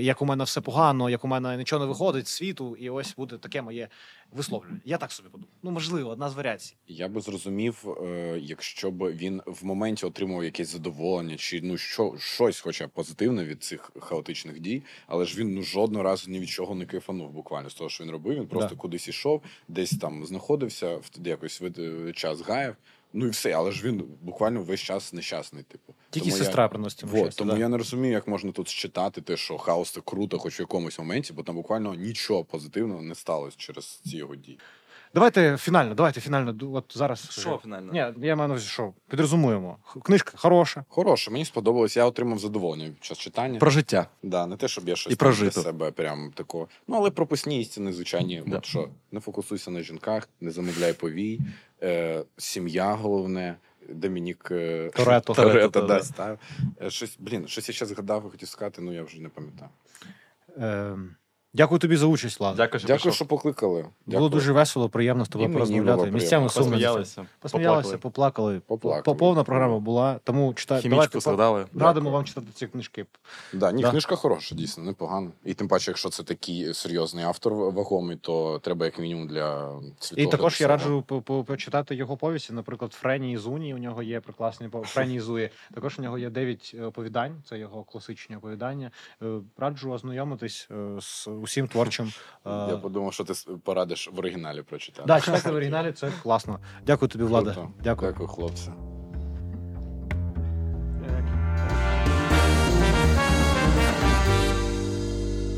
як у мене все погано, як у мене нічого не виходить з світу, і ось буде таке моє висловлювання. Я так собі подумав. Ну, можливо, одна з варіацій. Я би зрозумів, е, якщо б він в моменті отримував якесь задоволення, чи ну що щось, хоча позитивне від цих хаотичних дій, але ж він ну жодного разу ні від чого не кайфанув буквально з того, що він робив. Він просто Да. кудись ішов, десь там знаходився, в якось е, час гаяв. Ну і все, але ж він буквально весь час нещасний. Типу, Тільки Тому я- сестра приносить йому Вот, щастя, тому да. я не розумію, як можна тут считати те, що хаос це круто, хоч в якомусь моменті, бо там буквально нічого позитивного не сталося через ці його дії. Давайте фінально, давайте фінально. От зараз. Що фінально? Ні, я маю на увазі, що підрозумуємо. Книжка хороша. Хороше, мені сподобалось, я отримав задоволення під час читання. Про життя. Да, не те, щоб я щось І там для себе прям такого. Ну, але прописні істини, звичайні. Да. От що, не фокусуйся на жінках, не замовляй повій, е, сім'я головне. Домінік е, Торетто. Торетто, Торетто, да, да. став. Е, Щось, блін, щось я ще згадав хотів сказати, ну я вже не пам'ятаю. Е, дякую тобі за участь, Влад. Дякую, що Дякую, прийшов. що покликали. Було Дякую. дуже весело, приємно з тобою мені було порозмовляти. приємно. Місцями сумно. Посміялися. Посміялися, поплакали. поплакали. Поплакали. По- Повна програма була, тому читайте. Хімічку згадали. Радимо Дякую. вам читати ці книжки. Да, ні, Да. книжка хороша, дійсно, непогана. І тим паче, якщо це такий серйозний автор вагомий, то треба як мінімум для І світогляду також я свого. раджу по- по- почитати його повісті. Наприклад, Френі і Зуні. У нього є прекрасні по- Френі і Зуї. Також у нього є дев'ять е, оповідань. Це його класичні оповідання. Е, Раджу ознайомитись е, з усім творчим. е, Я подумав, що ти порадиш в оригіналі прочитати. Да, читати в оригіналі, це класно. Дякую тобі, Влада. Дякую. Дякую, хлопці.